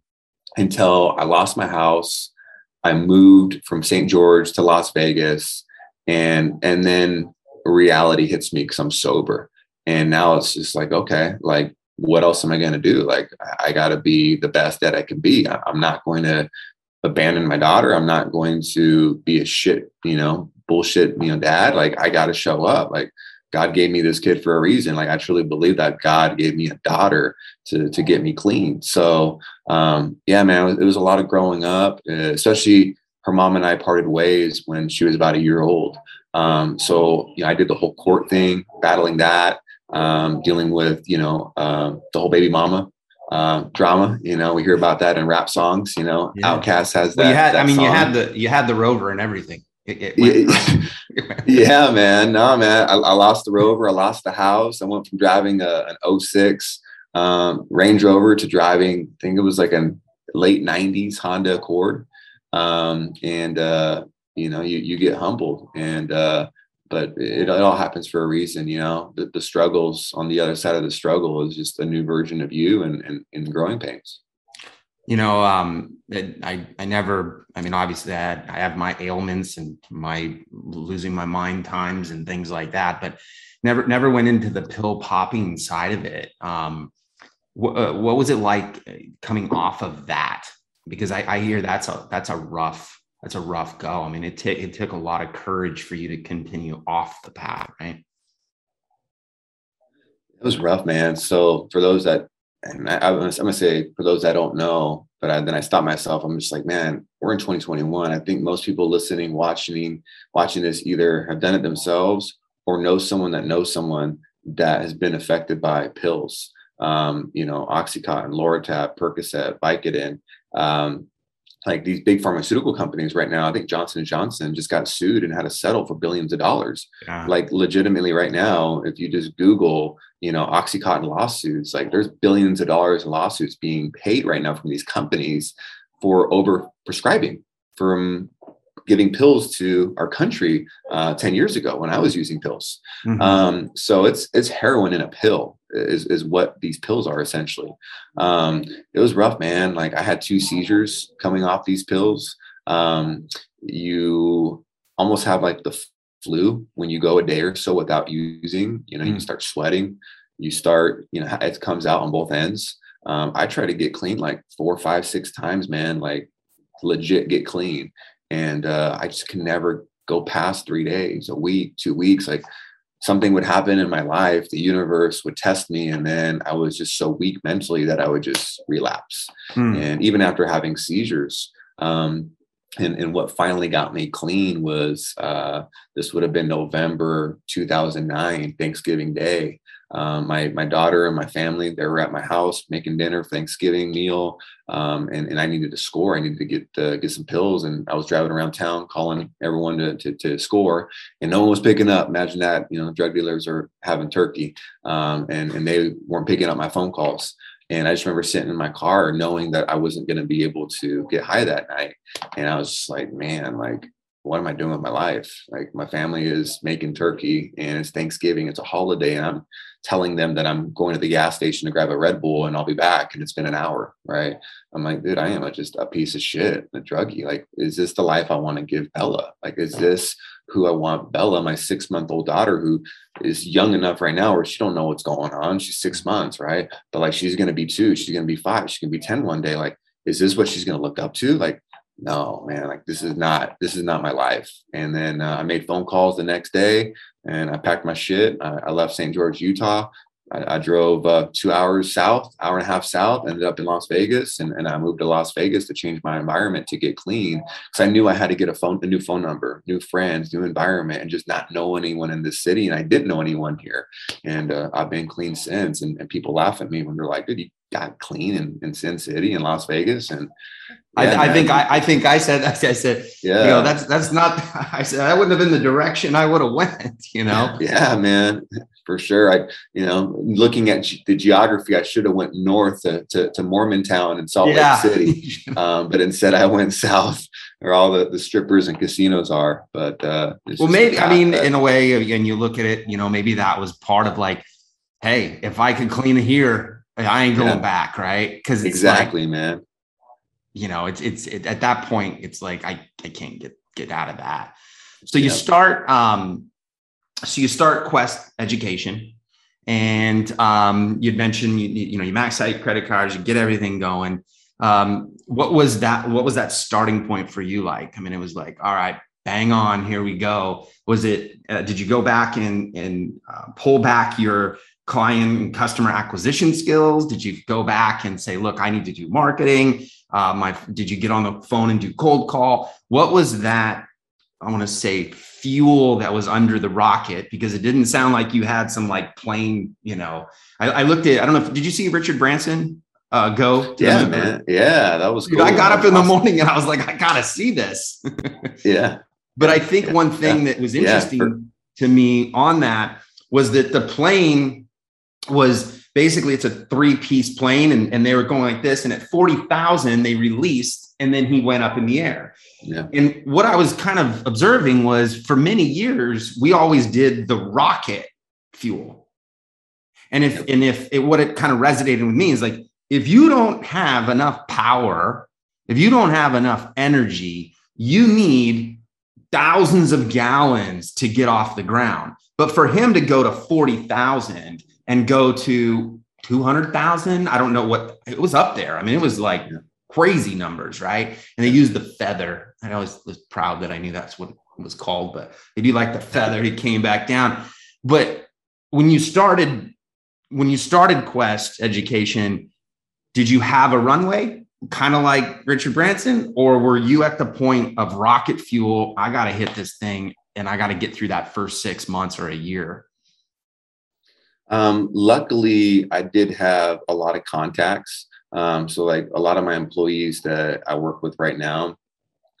until I lost my house. I moved from St. George to Las Vegas, and and then reality hits me because I'm sober, and now it's just like okay, like what else am I going to do? Like I, got to be the best that I can be. I, I'm not going to abandon my daughter. I'm not going to be a shit, you know, bullshit, you know, dad. Like I got to show up. Like God gave me this kid for a reason. Like I truly believe that God gave me a daughter to to get me clean. So um, yeah, man, it was, it was a lot of growing up, uh, especially her mom and I parted ways when she was about a year old. Um, so you know, I did the whole court thing, battling that, um, dealing with you know um the whole baby mama uh, drama. You know, we hear about that in rap songs. You know, Yeah. OutKast has that. well, you had. that I mean, you had the you had the rover and everything. It, it (laughs) (laughs) (laughs) Yeah, man. No, man. I, I lost the Rover. I lost the house. I went from driving a, an 06 um, Range Rover to driving, I think it was like a late 90s Honda Accord. Um, and, uh, you know, you, you get humbled. And, uh, but it, it all happens for a reason, you know. The, the struggles on the other side of the struggle is just a new version of you and, and, and growing pains. You know um i i never i mean obviously i had i have my ailments and my losing my mind times and things like that but never never went into the pill popping side of it. Um what, uh, what was it like uh, coming off of that? Because i i hear that's a that's a rough that's a rough go. I mean it, t- it took a lot of courage for you to continue off the path right? It was rough, man. So for those that, and I, I'm gonna say for those that don't know, but I, then I stopped myself. I'm just like, man, we're in 2021. I think most people listening, watching, watching this either have done it themselves or know someone that knows someone that has been affected by pills. Um, you know, OxyContin, Loratab, Percocet, Vicodin. Um, like these big pharmaceutical companies right now, I think Johnson and Johnson just got sued and had to settle for billions of dollars yeah. like legitimately right now if you just google you know oxycontin lawsuits like there's billions of dollars in lawsuits being paid right now from these companies for over prescribing from giving pills to our country uh, 10 years ago when i was using pills Mhm. um, so it's it's heroin in a pill is, is what these pills are essentially. Um, it was rough man. Like i had two seizures coming off these pills. Um, you almost have like the flu when you go a day or so without using you know you Mm. start sweating. You start you know it comes out on both ends. Um, i try to get clean like four five six times man like legit get clean. And uh, i just can never go past three days a week two weeks like something would happen in my life the universe would test me and then i was just so weak mentally that i would just relapse Hmm. and even after having seizures um, and, and what finally got me clean was uh, this would have been November 2009, Thanksgiving Day. Um, my my daughter and my family they were at my house making dinner Thanksgiving meal, um, and and I needed to score. I needed to get uh, get some pills, and I was driving around town calling everyone to, to, to score, and no one was picking up. Imagine that, you know, drug dealers are having turkey, um, and and they weren't picking up my phone calls. And I just remember sitting in my car knowing that I wasn't going to be able to get high that night. And I was just like, man, like, what am I doing with my life? Like, my family is making turkey and it's Thanksgiving, it's a holiday. And I'm telling them that I'm going to the gas station to grab a Red Bull and I'll be back. And it's been an hour, right? I'm like, dude, I am a, just a piece of shit, a druggie. Like, is this the life I want to give Bella? Like, is this who I want Bella, my six month old daughter, who is young enough right now where she don't know what's going on. She's six mm-hmm. months, right? But like she's gonna be two, she's gonna be five, she's gonna be 10 one day. Like, is this what she's gonna look up to? Like, no, man, like this is not this is not my life. And then uh, I made phone calls the next day and I packed my shit. I, I left St. George, Utah. I, I drove uh, two hours south, hour and a half south, ended up in Las Vegas, and, and I moved to Las Vegas to change my environment to get clean because I knew I had to get a phone, a new phone number, new friends, new environment, and just not know anyone in the city. And I didn't know anyone here, and uh, I've been clean since. And, and people laugh at me when they're like, "Dude, you got clean in, in Sin City in Las Vegas," and yeah, I, I, think I, I, think I said (laughs) I said yeah you know that's that's not (laughs) I said that wouldn't have been the direction I would have (laughs) went you know yeah man for sure I you know looking at the geography I should have went north to, to, to Mormontown and Salt yeah. Lake City (laughs) um, but instead I went south where all the, the strippers and casinos are but uh, well maybe I mean that, in a way again you look at it you know maybe that was part of like hey if I can clean here I ain't going yeah. back right because exactly like, man you know, it's it's it, at that point, it's like I I can't get get out of that. So you start um, so you start Quest Education, and um, you'd mentioned you, you know you max out your credit cards, you get everything going. Um, what was that? What was that starting point for you like? I mean, it was like, all right, bang on, here we go. Was it? Uh, did you go back and and uh, pull back your client and customer acquisition skills? Did you go back and say, look, I need to do marketing? Uh, my did you get on the phone and do cold call? What was that? I want to say fuel that was under the rocket because it didn't sound like you had some like plane, you know. I, I looked at I don't know. If, did you see Richard Branson uh, go? Yeah, man. Yeah, that was. Cool. Dude, I got up in the morning and I was like, I gotta see this. (laughs) yeah. But I think yeah. one thing yeah. that was interesting yeah, to me on that was that the plane was basically it's a three piece plane and, and they were going like this and at 40,000 they released and then he went up in the air. Yeah. And what I was kind of observing was for many years we always did the rocket fuel. And if and if it what it kind of resonated with me is like if you don't have enough power, if you don't have enough energy, you need thousands of gallons to get off the ground. But for him to go to 40,000 and go to 200,000. I don't know what it was up there. I mean, it was like crazy numbers, right? And they used the feather. I always was proud that I knew that's what it was called, but they do like the feather. He came back down. But when you started, when you started Quest Education, did you have a runway? Kind of like Richard Branson, or were you at the point of rocket fuel? I got to hit this thing and I got to get through that first six months or a year. Um, luckily, I did have a lot of contacts. Um, so, like a lot of my employees that I work with right now,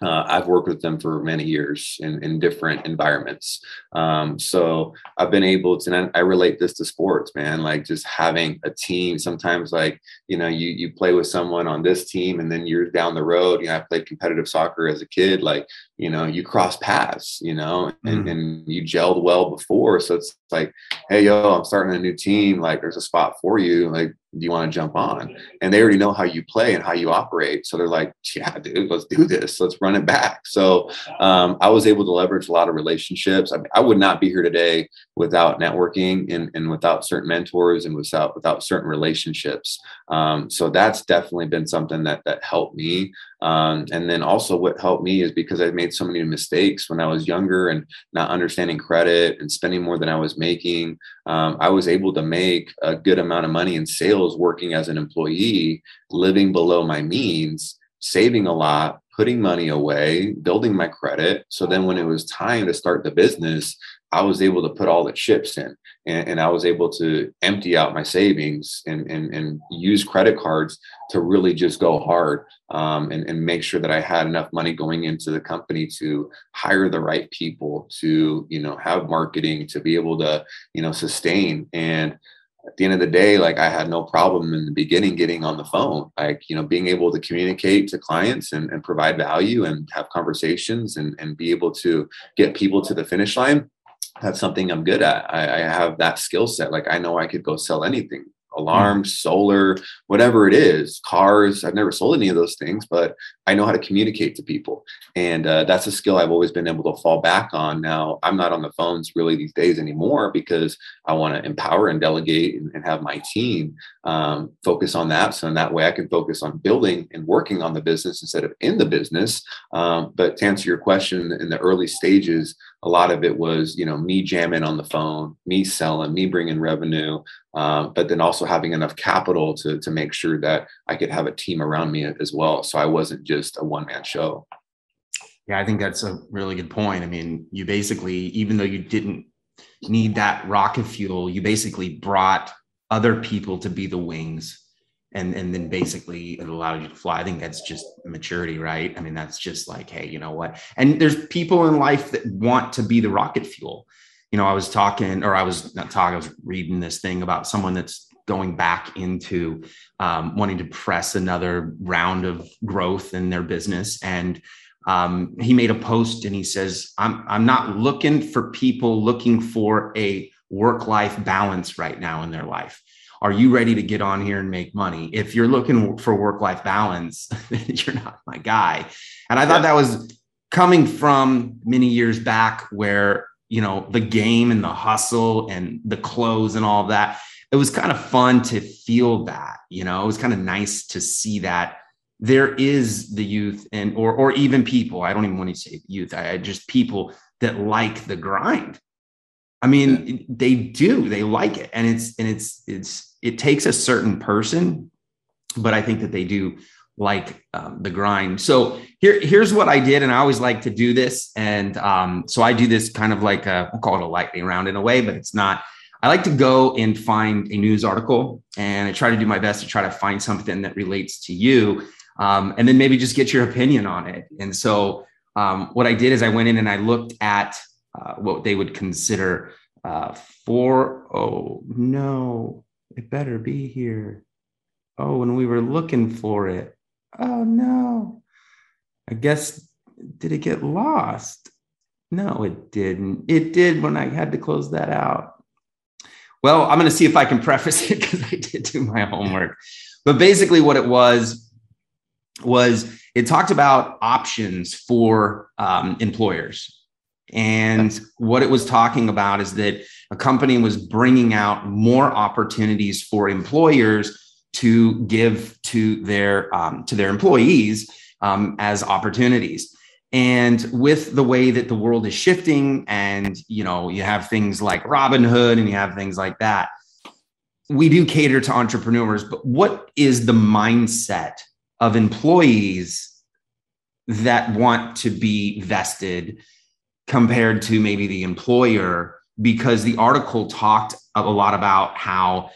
uh, I've worked with them for many years in, in different environments. Um, so I've been able to, and I relate this to sports, man, like just having a team. Sometimes like, you know, you, you play with someone on this team and then you're down the road, you know, I played competitive soccer as a kid, like, you know, you cross paths, you know, and, mm. and you gelled well before. So it's like, Hey, yo, I'm starting a new team. Like there's a spot for you. Like, do you want to jump on? And they already know how you play and how you operate. So they're like, yeah, dude, let's do this. Let's run it back. So um, I was able to leverage a lot of relationships. I, mean, I would not be here today without networking and, and without certain mentors and without without certain relationships. Um, so that's definitely been something that that helped me. Um, and then also what helped me is because I made so many mistakes when I was younger and not understanding credit and spending more than I was making. Um, I was able to make a good amount of money in sales working as an employee, living below my means saving a lot, putting money away, building my credit. So then when it was time to start the business, I was able to put all the chips in and, and I was able to empty out my savings and, and, and use credit cards to really just go hard um, and, and make sure that I had enough money going into the company to hire the right people, to, you know, have marketing, to be able to, you know, sustain. And at the end of the day, like I had no problem in the beginning getting on the phone, like, you know, being able to communicate to clients and, and provide value and have conversations and, and be able to get people to the finish line. That's something I'm good at. I, I have that skill set. Like I know I could go sell anything alarms, solar, whatever it is, cars. I've never sold any of those things, but I know how to communicate to people. And uh, that's a skill I've always been able to fall back on. Now, I'm not on the phones really these days anymore because I want to empower and delegate and, and have my team um, focus on that. So in that way, I can focus on building and working on the business instead of in the business. Um, but to answer your question, in the early stages, a lot of it was, you know, me jamming on the phone, me selling, me bringing revenue, um, but then also having enough capital to to make sure that I could have a team around me as well. So I wasn't just a one man show. Yeah, I think that's a really good point. I mean, you basically, even though you didn't need that rocket fuel, you basically brought other people to be the wings. And, and then basically it allowed you to fly. I think that's just maturity, right? I mean, that's just like, hey, you know what? And there's people in life that want to be the rocket fuel you know, I was talking, or I was not talking, I was reading this thing about someone that's going back into um, wanting to press another round of growth in their business. And um, he made a post and he says, I'm, I'm not looking for people looking for a work life balance right now in their life. Are you ready to get on here and make money? If you're looking for work life balance, (laughs) you're not my guy. And I thought that was coming from many years back where you know the game and the hustle and the clothes and all that it was kind of fun to feel that you know it was kind of nice to see that there is the youth and or or even people i don't even want to say youth i, I just people that like the grind i mean yeah. they do they like it and it's and it's it's it takes a certain person but i think that they do like um, the grind. So here, here's what I did, and I always like to do this. And um, so I do this kind of like a, we'll call it a lightning round in a way, but it's not. I like to go and find a news article, and I try to do my best to try to find something that relates to you, um, and then maybe just get your opinion on it. And so um, what I did is I went in and I looked at uh, what they would consider uh, four. Oh no, it better be here. Oh, and we were looking for it oh no, I guess, did it get lost? No, it didn't. It did when I had to close that out. Well, I'm going to see if I can preface it (laughs) because I did do my homework. But basically, what it was was it talked about options for um, employers. And what it was talking about is that a company was bringing out more opportunities for employers to give to their um, to their employees um, as opportunities. And with the way that the world is shifting and you know you have things like robinhood and you have things like that we do cater to entrepreneurs but what is the mindset of employees that want to be vested compared to maybe the employer because the article talked a lot about how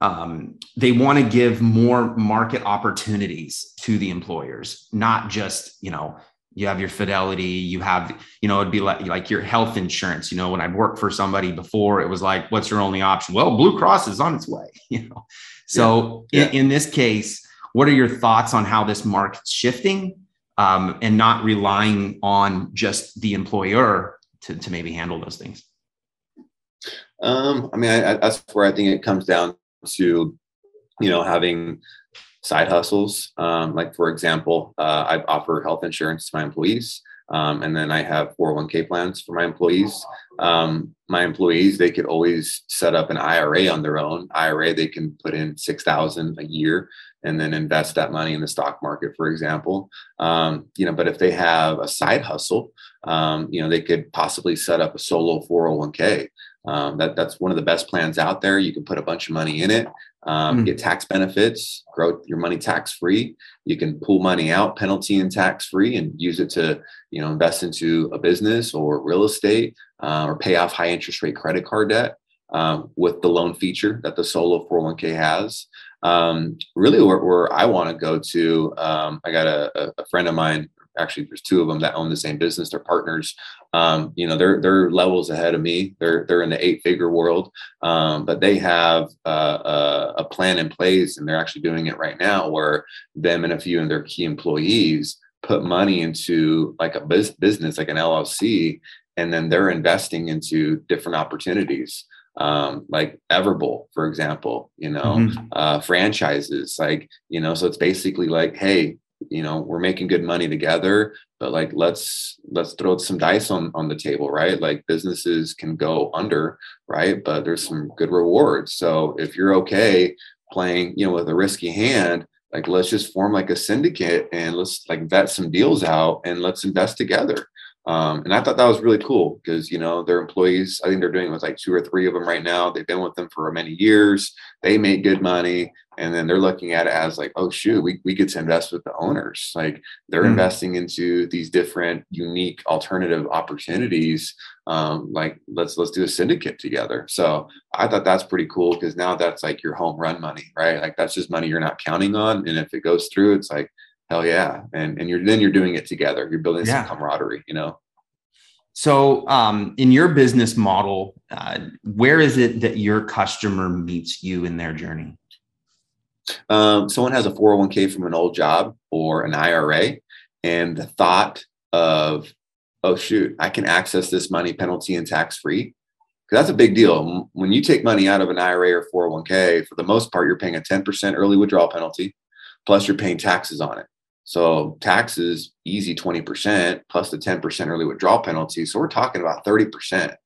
um, they want to give more market opportunities to the employers, not just, you know, you have your fidelity, you have, you know, it'd be like, like your health insurance. You know, when I'd worked for somebody before, it was like, what's your only option? Well, Blue Cross is on its way, (laughs) you know. So yeah. Yeah. In, in, this case, what are your thoughts on how this market's shifting um, and not relying on just the employer to, to maybe handle those things? Um, I mean, I, I, that's where I think it comes down to you know having side hustles um, like for example uh, i offer health insurance to my employees um, and then i have 401k plans for my employees um, my employees they could always set up an ira on their own ira they can put in 6000 a year and then invest that money in the stock market for example um, you know but if they have a side hustle um, you know they could possibly set up a solo 401k um, that that's one of the best plans out there. You can put a bunch of money in it. Um, mm. get tax benefits, grow your money tax free. You can pull money out penalty and tax free and use it to, you know, invest into a business or real estate uh, or pay off high interest rate credit card debt um, with the loan feature that the solo 401k has. Um, really, where, where I want to go to, um, I got a, a friend of mine actually there's two of them that own the same business. They're partners. Um, you know they're they're levels ahead of me. They're they're in the eight figure world. Um, but they have uh, a, a, plan in place and they're actually doing it right now where them and a few of their key employees put money into like a business like an llc and then they're investing into different opportunities. Um, like Everbowl, for example, you know, mm-hmm. uh, franchises, like, you know, so it's basically like, hey, you know we're making good money together but like let's let's throw some dice on on the table right? Like businesses can go under right? But there's some good rewards. So if you're okay playing you know with a risky hand like let's just form like a syndicate and let's like vet some deals out and let's invest together. Um, and I thought that was really cool because you know their employees, I think they're doing with like two or three of them right now. They've been with them for many years. They make good money, and then they're looking at it as like, oh shoot, we, we get to invest with the owners. Like they're mm. investing into these different, unique, alternative opportunities. Um, like let's let's do a syndicate together. So I thought that's pretty cool because now that's like your home run money, right? Like that's just money you're not counting on, and if it goes through, it's like hell yeah and and you're then you're doing it together you're building yeah. some camaraderie you know so um, in your business model uh, where is it that your customer meets you in their journey um, someone has a 401k from an old job or an ira and the thought of oh shoot i can access this money penalty and tax free because that's a big deal when you take money out of an ira or 401k for the most part you're paying a 10% early withdrawal penalty plus you're paying taxes on it so taxes easy 20% plus the 10% early withdrawal penalty. So we're talking about 30%,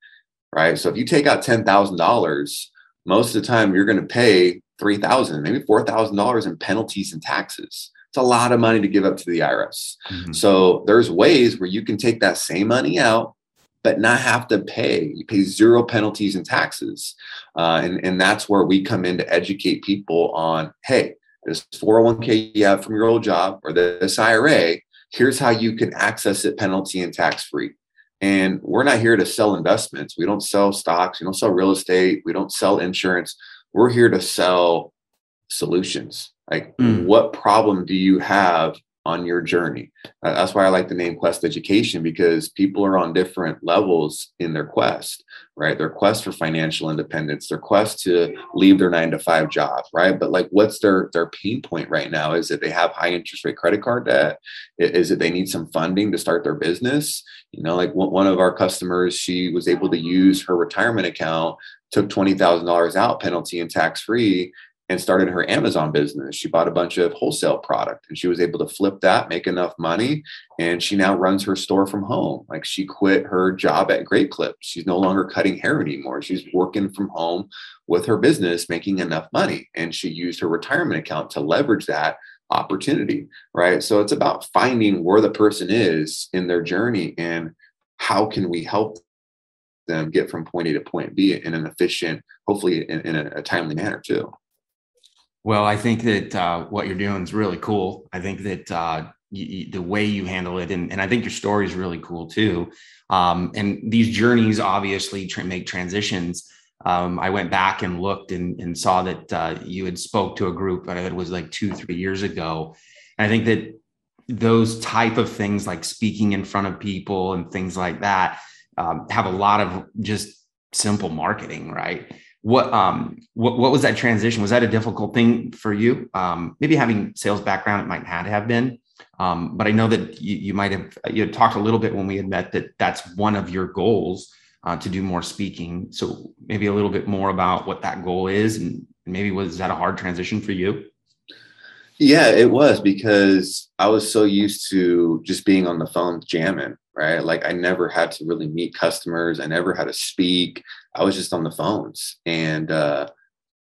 right? So if you take out $10,000, most of the time you're going to pay 3000 maybe $4,000 in penalties and taxes. It's a lot of money to give up to the IRS. Mm-hmm. So there's ways where you can take that same money out but not have to pay. You pay zero penalties and taxes. Uh, and, and that's where we come in to educate people on hey, this 401k you have from your old job or this IRA, here's how you can access it penalty and tax free. And we're not here to sell investments. We don't sell stocks. We don't sell real estate. We don't sell insurance. We're here to sell solutions. Like, mm. what problem do you have on your journey. Uh, that's why I like the name Quest Education because people are on different levels in their quest, right? Their quest for financial independence, their quest to leave their nine to five job, right? But like, what's their their pain point right now? Is it they have high interest rate credit card debt? Is it they need some funding to start their business? You know, like one of our customers, she was able to use her retirement account, took twenty thousand dollars out, penalty and tax free, and started her Amazon business. She bought a bunch of wholesale product and she was able to flip that, make enough money, and she now runs her store from home. Like she quit her job at Great Clip. She's no longer cutting hair anymore. She's working from home with her business, making enough money. And she used her retirement account to leverage that opportunity, right? So it's about finding where the person is in their journey and how can we help them get from point A to point B in an efficient, hopefully in, in a, a timely manner too. Well, I think that uh, what you're doing is really cool. I think that uh, you, the way you handle it, and, and I think your story is really cool too. Um, and these journeys obviously tra- make transitions. Um, I went back and looked and, and saw that uh, you had spoke to a group that it was like two, three years ago. And I think that those type of things, like speaking in front of people and things like that, um, have a lot of just simple marketing, right? What um what, what was that transition was that a difficult thing for you um maybe having sales background it might not have been um but i know that you, you might have you had talked a little bit when we had met that that's one of your goals uh, to do more speaking so maybe a little bit more about what that goal is and maybe was that a hard transition for you yeah it was because i was so used to just being on the phone jamming right? Like I never had to really meet customers. I never had to speak. I was just on the phones. And uh,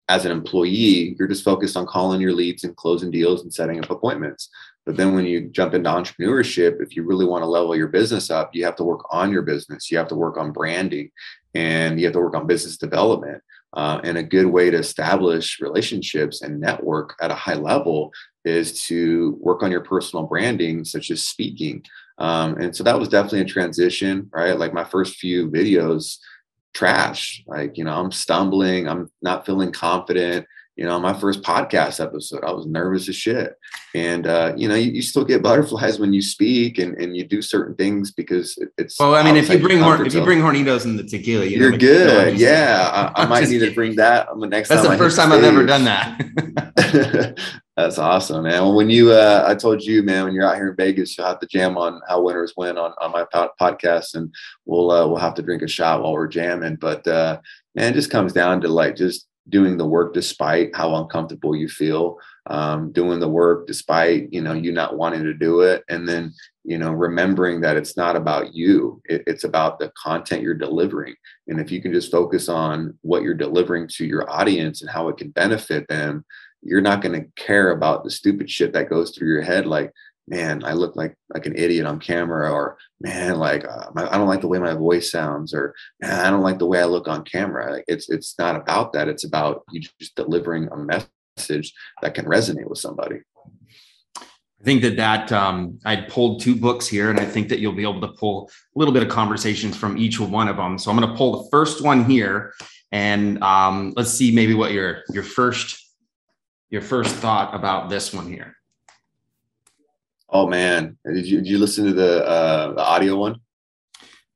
as an employee, you're just focused on calling your leads and closing deals and setting up appointments. But then when you jump into entrepreneurship, if you really want to level your business up, you have to work on your business. You have to work on branding and you have to work on business development. Uh, and a good way to establish relationships and network at a high level is to work on your personal branding, such as speaking. Um, and so that was definitely a transition, right? Like my first few videos, trash. Like, you know, I'm stumbling, I'm not feeling confident you know, my first podcast episode, I was nervous as shit. And, uh, you know, you, you, still get (laughs) butterflies when you speak and, and you do certain things because it's. Well, I mean, if you bring if you bring hornitos in the tequila, you are good. Yeah. I, I (laughs) might need to bring that on the next That's the first time I've ever done that. (laughs) That's awesome, man. When you, uh, I told you, man, when you're out here in Vegas, you'll have to jam on how winners win on, on my podcast and we'll, uh, we'll have to drink a shot while we're jamming. But, uh, man, it just comes down to like, just, doing the work despite how uncomfortable you feel um, doing the work despite you know you not wanting to do it and then you know remembering that it's not about you it, it's about the content you're delivering and if you can just focus on what you're delivering to your audience and how it can benefit them you're not going to care about the stupid shit that goes through your head like man, I look like like an idiot on camera, or man, like uh, my, I don't like the way my voice sounds, or I don't like the way I look on camera. Like, it's it's not about that. It's about you just delivering a message that can resonate with somebody. I think that that um, I pulled two books here, and I think that you'll be able to pull a little bit of conversations from each one of them. So I'm going to pull the first one here, and um, let's see maybe what your your first your first thought about this one here. Oh man, did you did you listen to the uh, the audio one?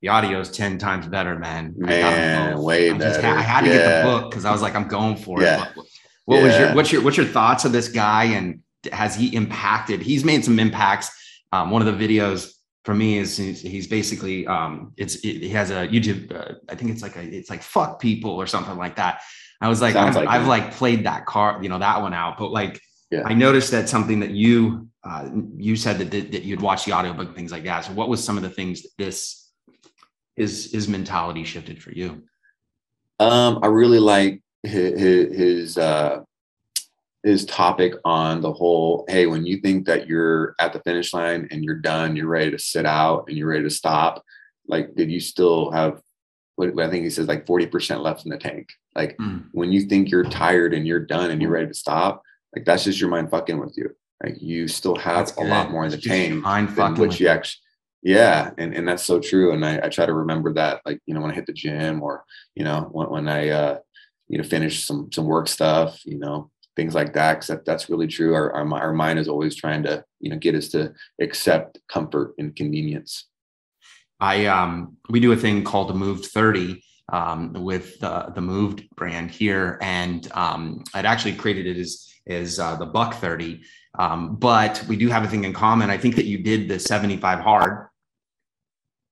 The audio is ten times better, man. Man, way I better. Had, I had to yeah. get the book because I was like, I'm going for yeah. it. What, what yeah. was your what's your what's your thoughts of this guy and has he impacted? He's made some impacts. Um, one of the videos for me is he's, he's basically um, it's it, he has a YouTube. Uh, I think it's like a it's like fuck people or something like that. I was like, I've, like, I've like played that card, you know, that one out, but like yeah. I noticed that something that you uh, you said that, that, that you'd watch the audiobook and things like that. So what was some of the things that this his his mentality shifted for you? Um, I really like his his uh, his topic on the whole. Hey, when you think that you're at the finish line and you're done, you're ready to sit out and you're ready to stop. Like, did you still have? What I think he says like forty percent left in the tank. Like mm. when you think you're tired and you're done and you're ready to stop, like that's just your mind fucking with you. Like you still have a lot more in the tank mind than what you actually. Yeah, and, and that's so true. And I, I try to remember that, like you know, when I hit the gym or you know when, when I uh, you know finish some some work stuff, you know things like that. Because that, that's really true. Our, our our mind is always trying to you know get us to accept comfort and convenience. I um we do a thing called the moved 30 um, with the, the moved brand here and um, I'd actually created it as is uh, the buck 30. Um, but we do have a thing in common. I think that you did the 75 hard.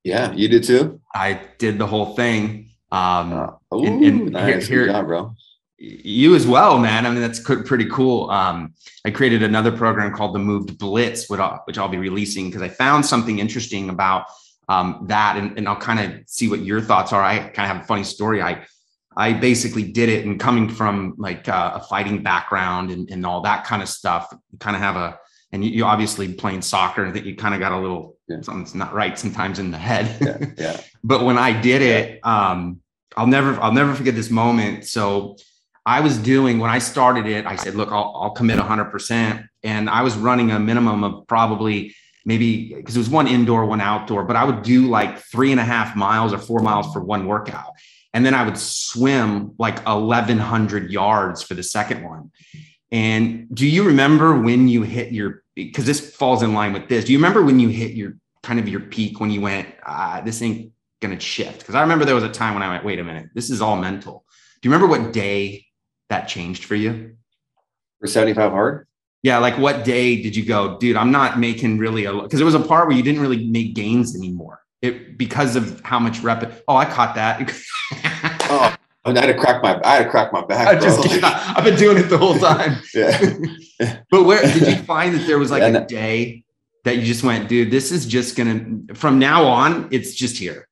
Yeah, you did too. I did the whole thing. Um, uh, ooh, and, and nice. Here, Good job, bro. You as well, man. I mean, that's pretty cool. Um, I created another program called the Moved Blitz, which I'll, which I'll be releasing because I found something interesting about um, that, and, and I'll kind of see what your thoughts are. I kind of have a funny story. I I basically did it and coming from like uh, a fighting background and, and all that kind of stuff, you kind of have a, and you, you obviously playing soccer, I think you kind of got a little, yeah. something's not right sometimes in the head. Yeah. yeah. (laughs) but when I did it, um, I'll never, I'll never forget this moment. So I was doing, when I started it, I said, look, I'll, I'll commit hundred percent. And I was running a minimum of probably maybe because it was one indoor, one outdoor, but I would do like three and a half miles or four miles for one workout and then I would swim like 1100 yards for the second one. And do you remember when you hit your because this falls in line with this? Do you remember when you hit your kind of your peak when you went, ah, this ain't gonna shift? Because I remember there was a time when I went, wait a minute, this is all mental. Do you remember what day that changed for you? For 75 hard? Yeah, like what day did you go, dude? I'm not making really a because there was a part where you didn't really make gains anymore it because of how much rep. Oh, I caught that. (laughs) oh, I had to crack my I had to crack my back. I just I've been doing it the whole time. (laughs) yeah. (laughs) but where did you find that there was like yeah, a day that you just went, dude, this is just gonna from now on, it's just here.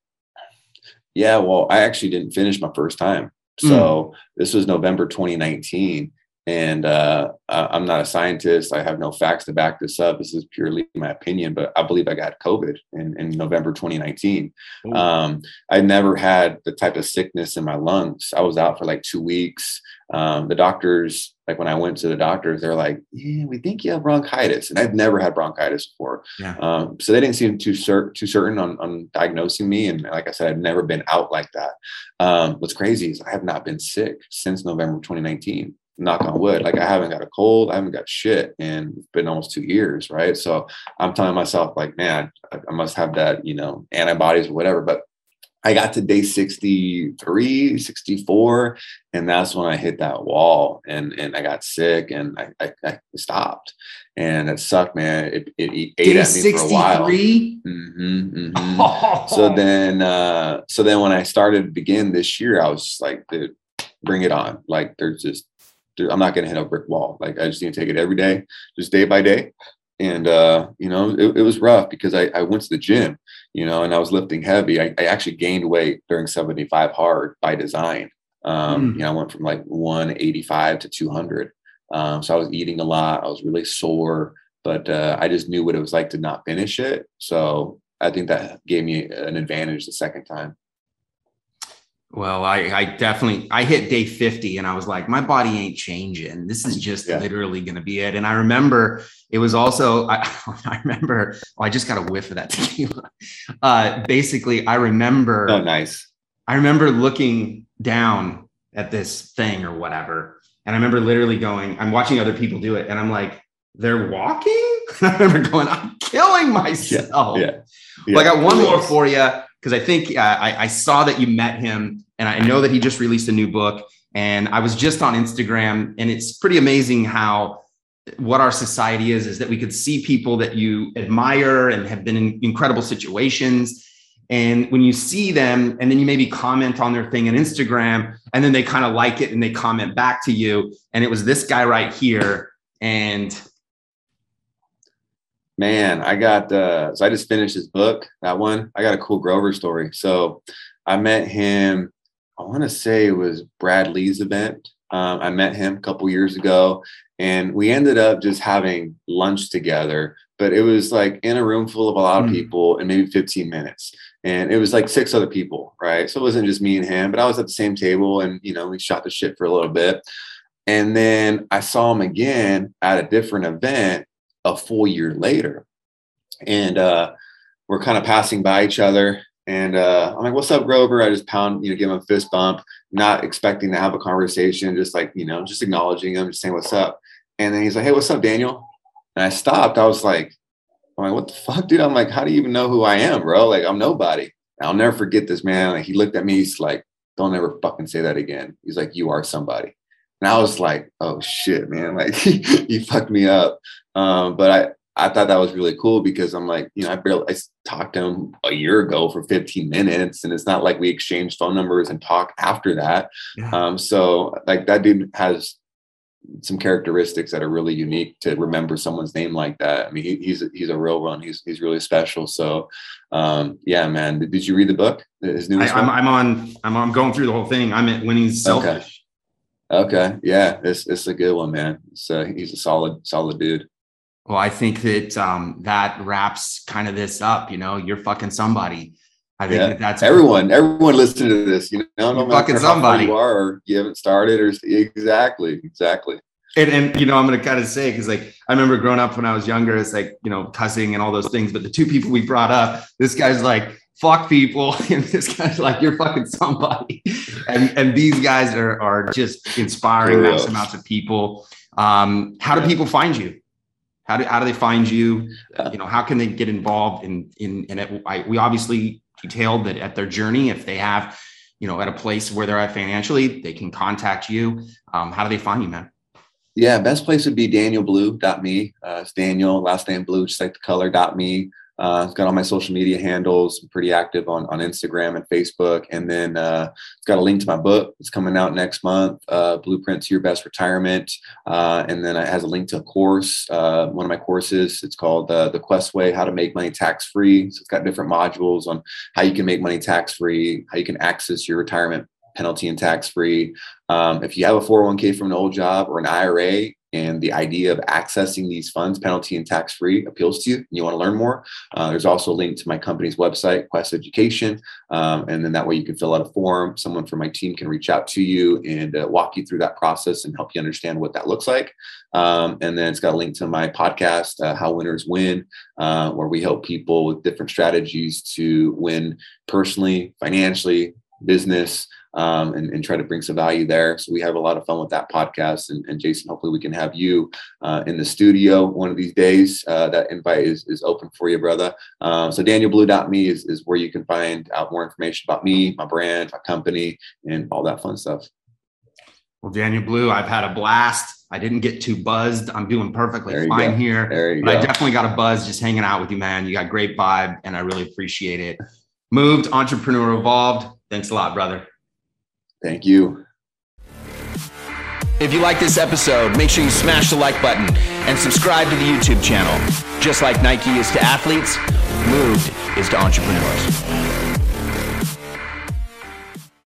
Yeah, well, I actually didn't finish my first time. So mm. this was November 2019. And uh, I'm not a scientist. I have no facts to back this up. This is purely my opinion, but I believe I got COVID in, in November 2019. Um, I never had the type of sickness in my lungs. I was out for like two weeks. Um, the doctors, like when I went to the doctors, they're like, "Yeah, we think you have bronchitis," and I've never had bronchitis before. Yeah. Um, so they didn't seem too cer- too certain on, on diagnosing me. And like I said, I've never been out like that. Um, what's crazy is I have not been sick since November 2019 knock on wood, like I haven't got a cold, I haven't got shit, and it's been almost two years, right? So I'm telling myself, like, man, I must have that, you know, antibodies or whatever. But I got to day 63, 64, and that's when I hit that wall and, and I got sick and I, I, I stopped. And it sucked, man. It, it, it ate day at me 63? for a while. Mm-hmm, mm-hmm. Oh. (laughs) So then, uh, so then when I started begin this year, I was like, dude, bring it on. Like there's just I'm not going to hit a brick wall. Like I just need to take it every day, just day by day. And, uh, you know, it, it was rough because I, I went to the gym, you know, and I was lifting heavy. I, I actually gained weight during 75 hard by design. Um, mm. You know, I went from like 185 to 200. Um, so I was eating a lot. I was really sore, but uh, I just knew what it was like to not finish it. So I think that gave me an advantage the second time. Well, I, I definitely I hit day 50 and I was like, my body ain't changing. This is just yeah. literally gonna be it. And I remember it was also (laughs) I, I remember oh, I just got a whiff of that (laughs) tequila. Uh, basically, I remember oh nice. I remember looking down at this thing or whatever. And I remember literally going, I'm watching other people do it, and I'm like, they're walking. (laughs) I remember going, I'm killing myself. Yeah. yeah. yeah. Well, I got one more for you because I think uh, I, I saw that you met him, and I know that he just released a new book. And I was just on Instagram, and it's pretty amazing how what our society is is that we could see people that you admire and have been in incredible situations and when you see them and then you maybe comment on their thing on instagram and then they kind of like it and they comment back to you and it was this guy right here and Man, I got uh so I just finished his book, that one. I got a cool Grover story. So I met him, I want to say it was Brad Lea's event. Um, I met him a couple years ago and we ended up just having lunch together, but it was like in a room full of a lot of mm. people in maybe 15 minutes. And it was like six other people, right? So it wasn't just me and him, but I was at the same table and you know, we shot the shit for a little bit. And then I saw him again at a different event a full year later. And uh, we're kind of passing by each other. And uh, I'm like, what's up, Grover? I just pound, you know, give him a fist bump, not expecting to have a conversation, just like, you know, just acknowledging him, just saying, what's up? And then he's like, hey, what's up, Daniel? And I stopped. I was like, I'm like, what the fuck, dude? I'm like, how do you even know who I am, bro? Like, I'm nobody. I'll never forget this man. Like, he looked at me. He's like, don't ever fucking say that again. He's like, you are somebody. And I was like, oh shit, man. (laughs) Like, he fucked me up. Um, but I, thought that was really cool because I'm like, you know, I barely I talked to him a year ago for 15 minutes, and it's not like we exchanged phone numbers and talk after that. Yeah. Um, so like that dude has some characteristics that are really unique to remember someone's name like that. I mean, he, he's a, he's a real one. He's he's really special. So, um, yeah, man. Did, did you read the book? His newest I, am I'm, I'm on. I'm I'm going through the whole thing. I'm at when he's selfish. Okay. okay. Yeah, it's it's a good one, man. So he's a solid solid dude. Well, I think that um, that wraps kind of this up. You know, you're fucking somebody. I think yeah. that that's everyone. Everyone listening to this. You know, no fucking somebody you are, or you haven't started, or exactly, exactly. And, and you know, I'm gonna kind of say because like I remember growing up when I was younger, it's like you know cussing and all those things. But the two people we brought up, this guy's like fuck people, (laughs) and this guy's like you're fucking somebody. (laughs) And and these guys are are just inspiring mass amounts of people. Um, how do people find you? How do, how do they find you? You know, how can they get involved in, in, in it? I, we obviously detailed that at their journey, if they have, you know, at a place where they're at financially, they can contact you. Um, how do they find you, man? Yeah, best place would be Daniel danielblue.me. Uh, it's Daniel, last name blue, just like the color.me. Uh, it's got all my social media handles. I'm pretty active on, on Instagram and Facebook. And then uh, it's got a link to my book. It's coming out next month, uh, Blueprint to Your Best Retirement. Uh, and then it has a link to a course, uh, one of my courses. It's called uh, The Quest Way How to Make Money Tax Free. So it's got different modules on how you can make money tax free, how you can access your retirement penalty and tax free. Um, if you have a 401k from an old job or an IRA, and the idea of accessing these funds penalty and tax free appeals to you and you want to learn more uh, there's also a link to my company's website quest education um, and then that way you can fill out a form someone from my team can reach out to you and uh, walk you through that process and help you understand what that looks like. Um, and then it's got a link to my podcast uh, how winners win uh, where we help people with different strategies to win personally financially business um, and, and, try to bring some value there. So we have a lot of fun with that podcast. And, and Jason, hopefully we can have you uh, in the studio one of these days. Uh, that invite is, is open for you, brother. Um, so danielblue.me is, is where you can find out more information about me, my brand, my company, and all that fun stuff. Well, Daniel Blue, I've had a blast. I didn't get too buzzed. I'm doing perfectly fine go. here. but go. I definitely got a buzz just hanging out with you, man. You got great vibe, and I really appreciate it. Moved, entrepreneur evolved. Thanks a lot, brother. Thank you. If you like this episode, make sure you smash the like button and subscribe to the YouTube channel. Just like Nike is to athletes, Moved is to entrepreneurs.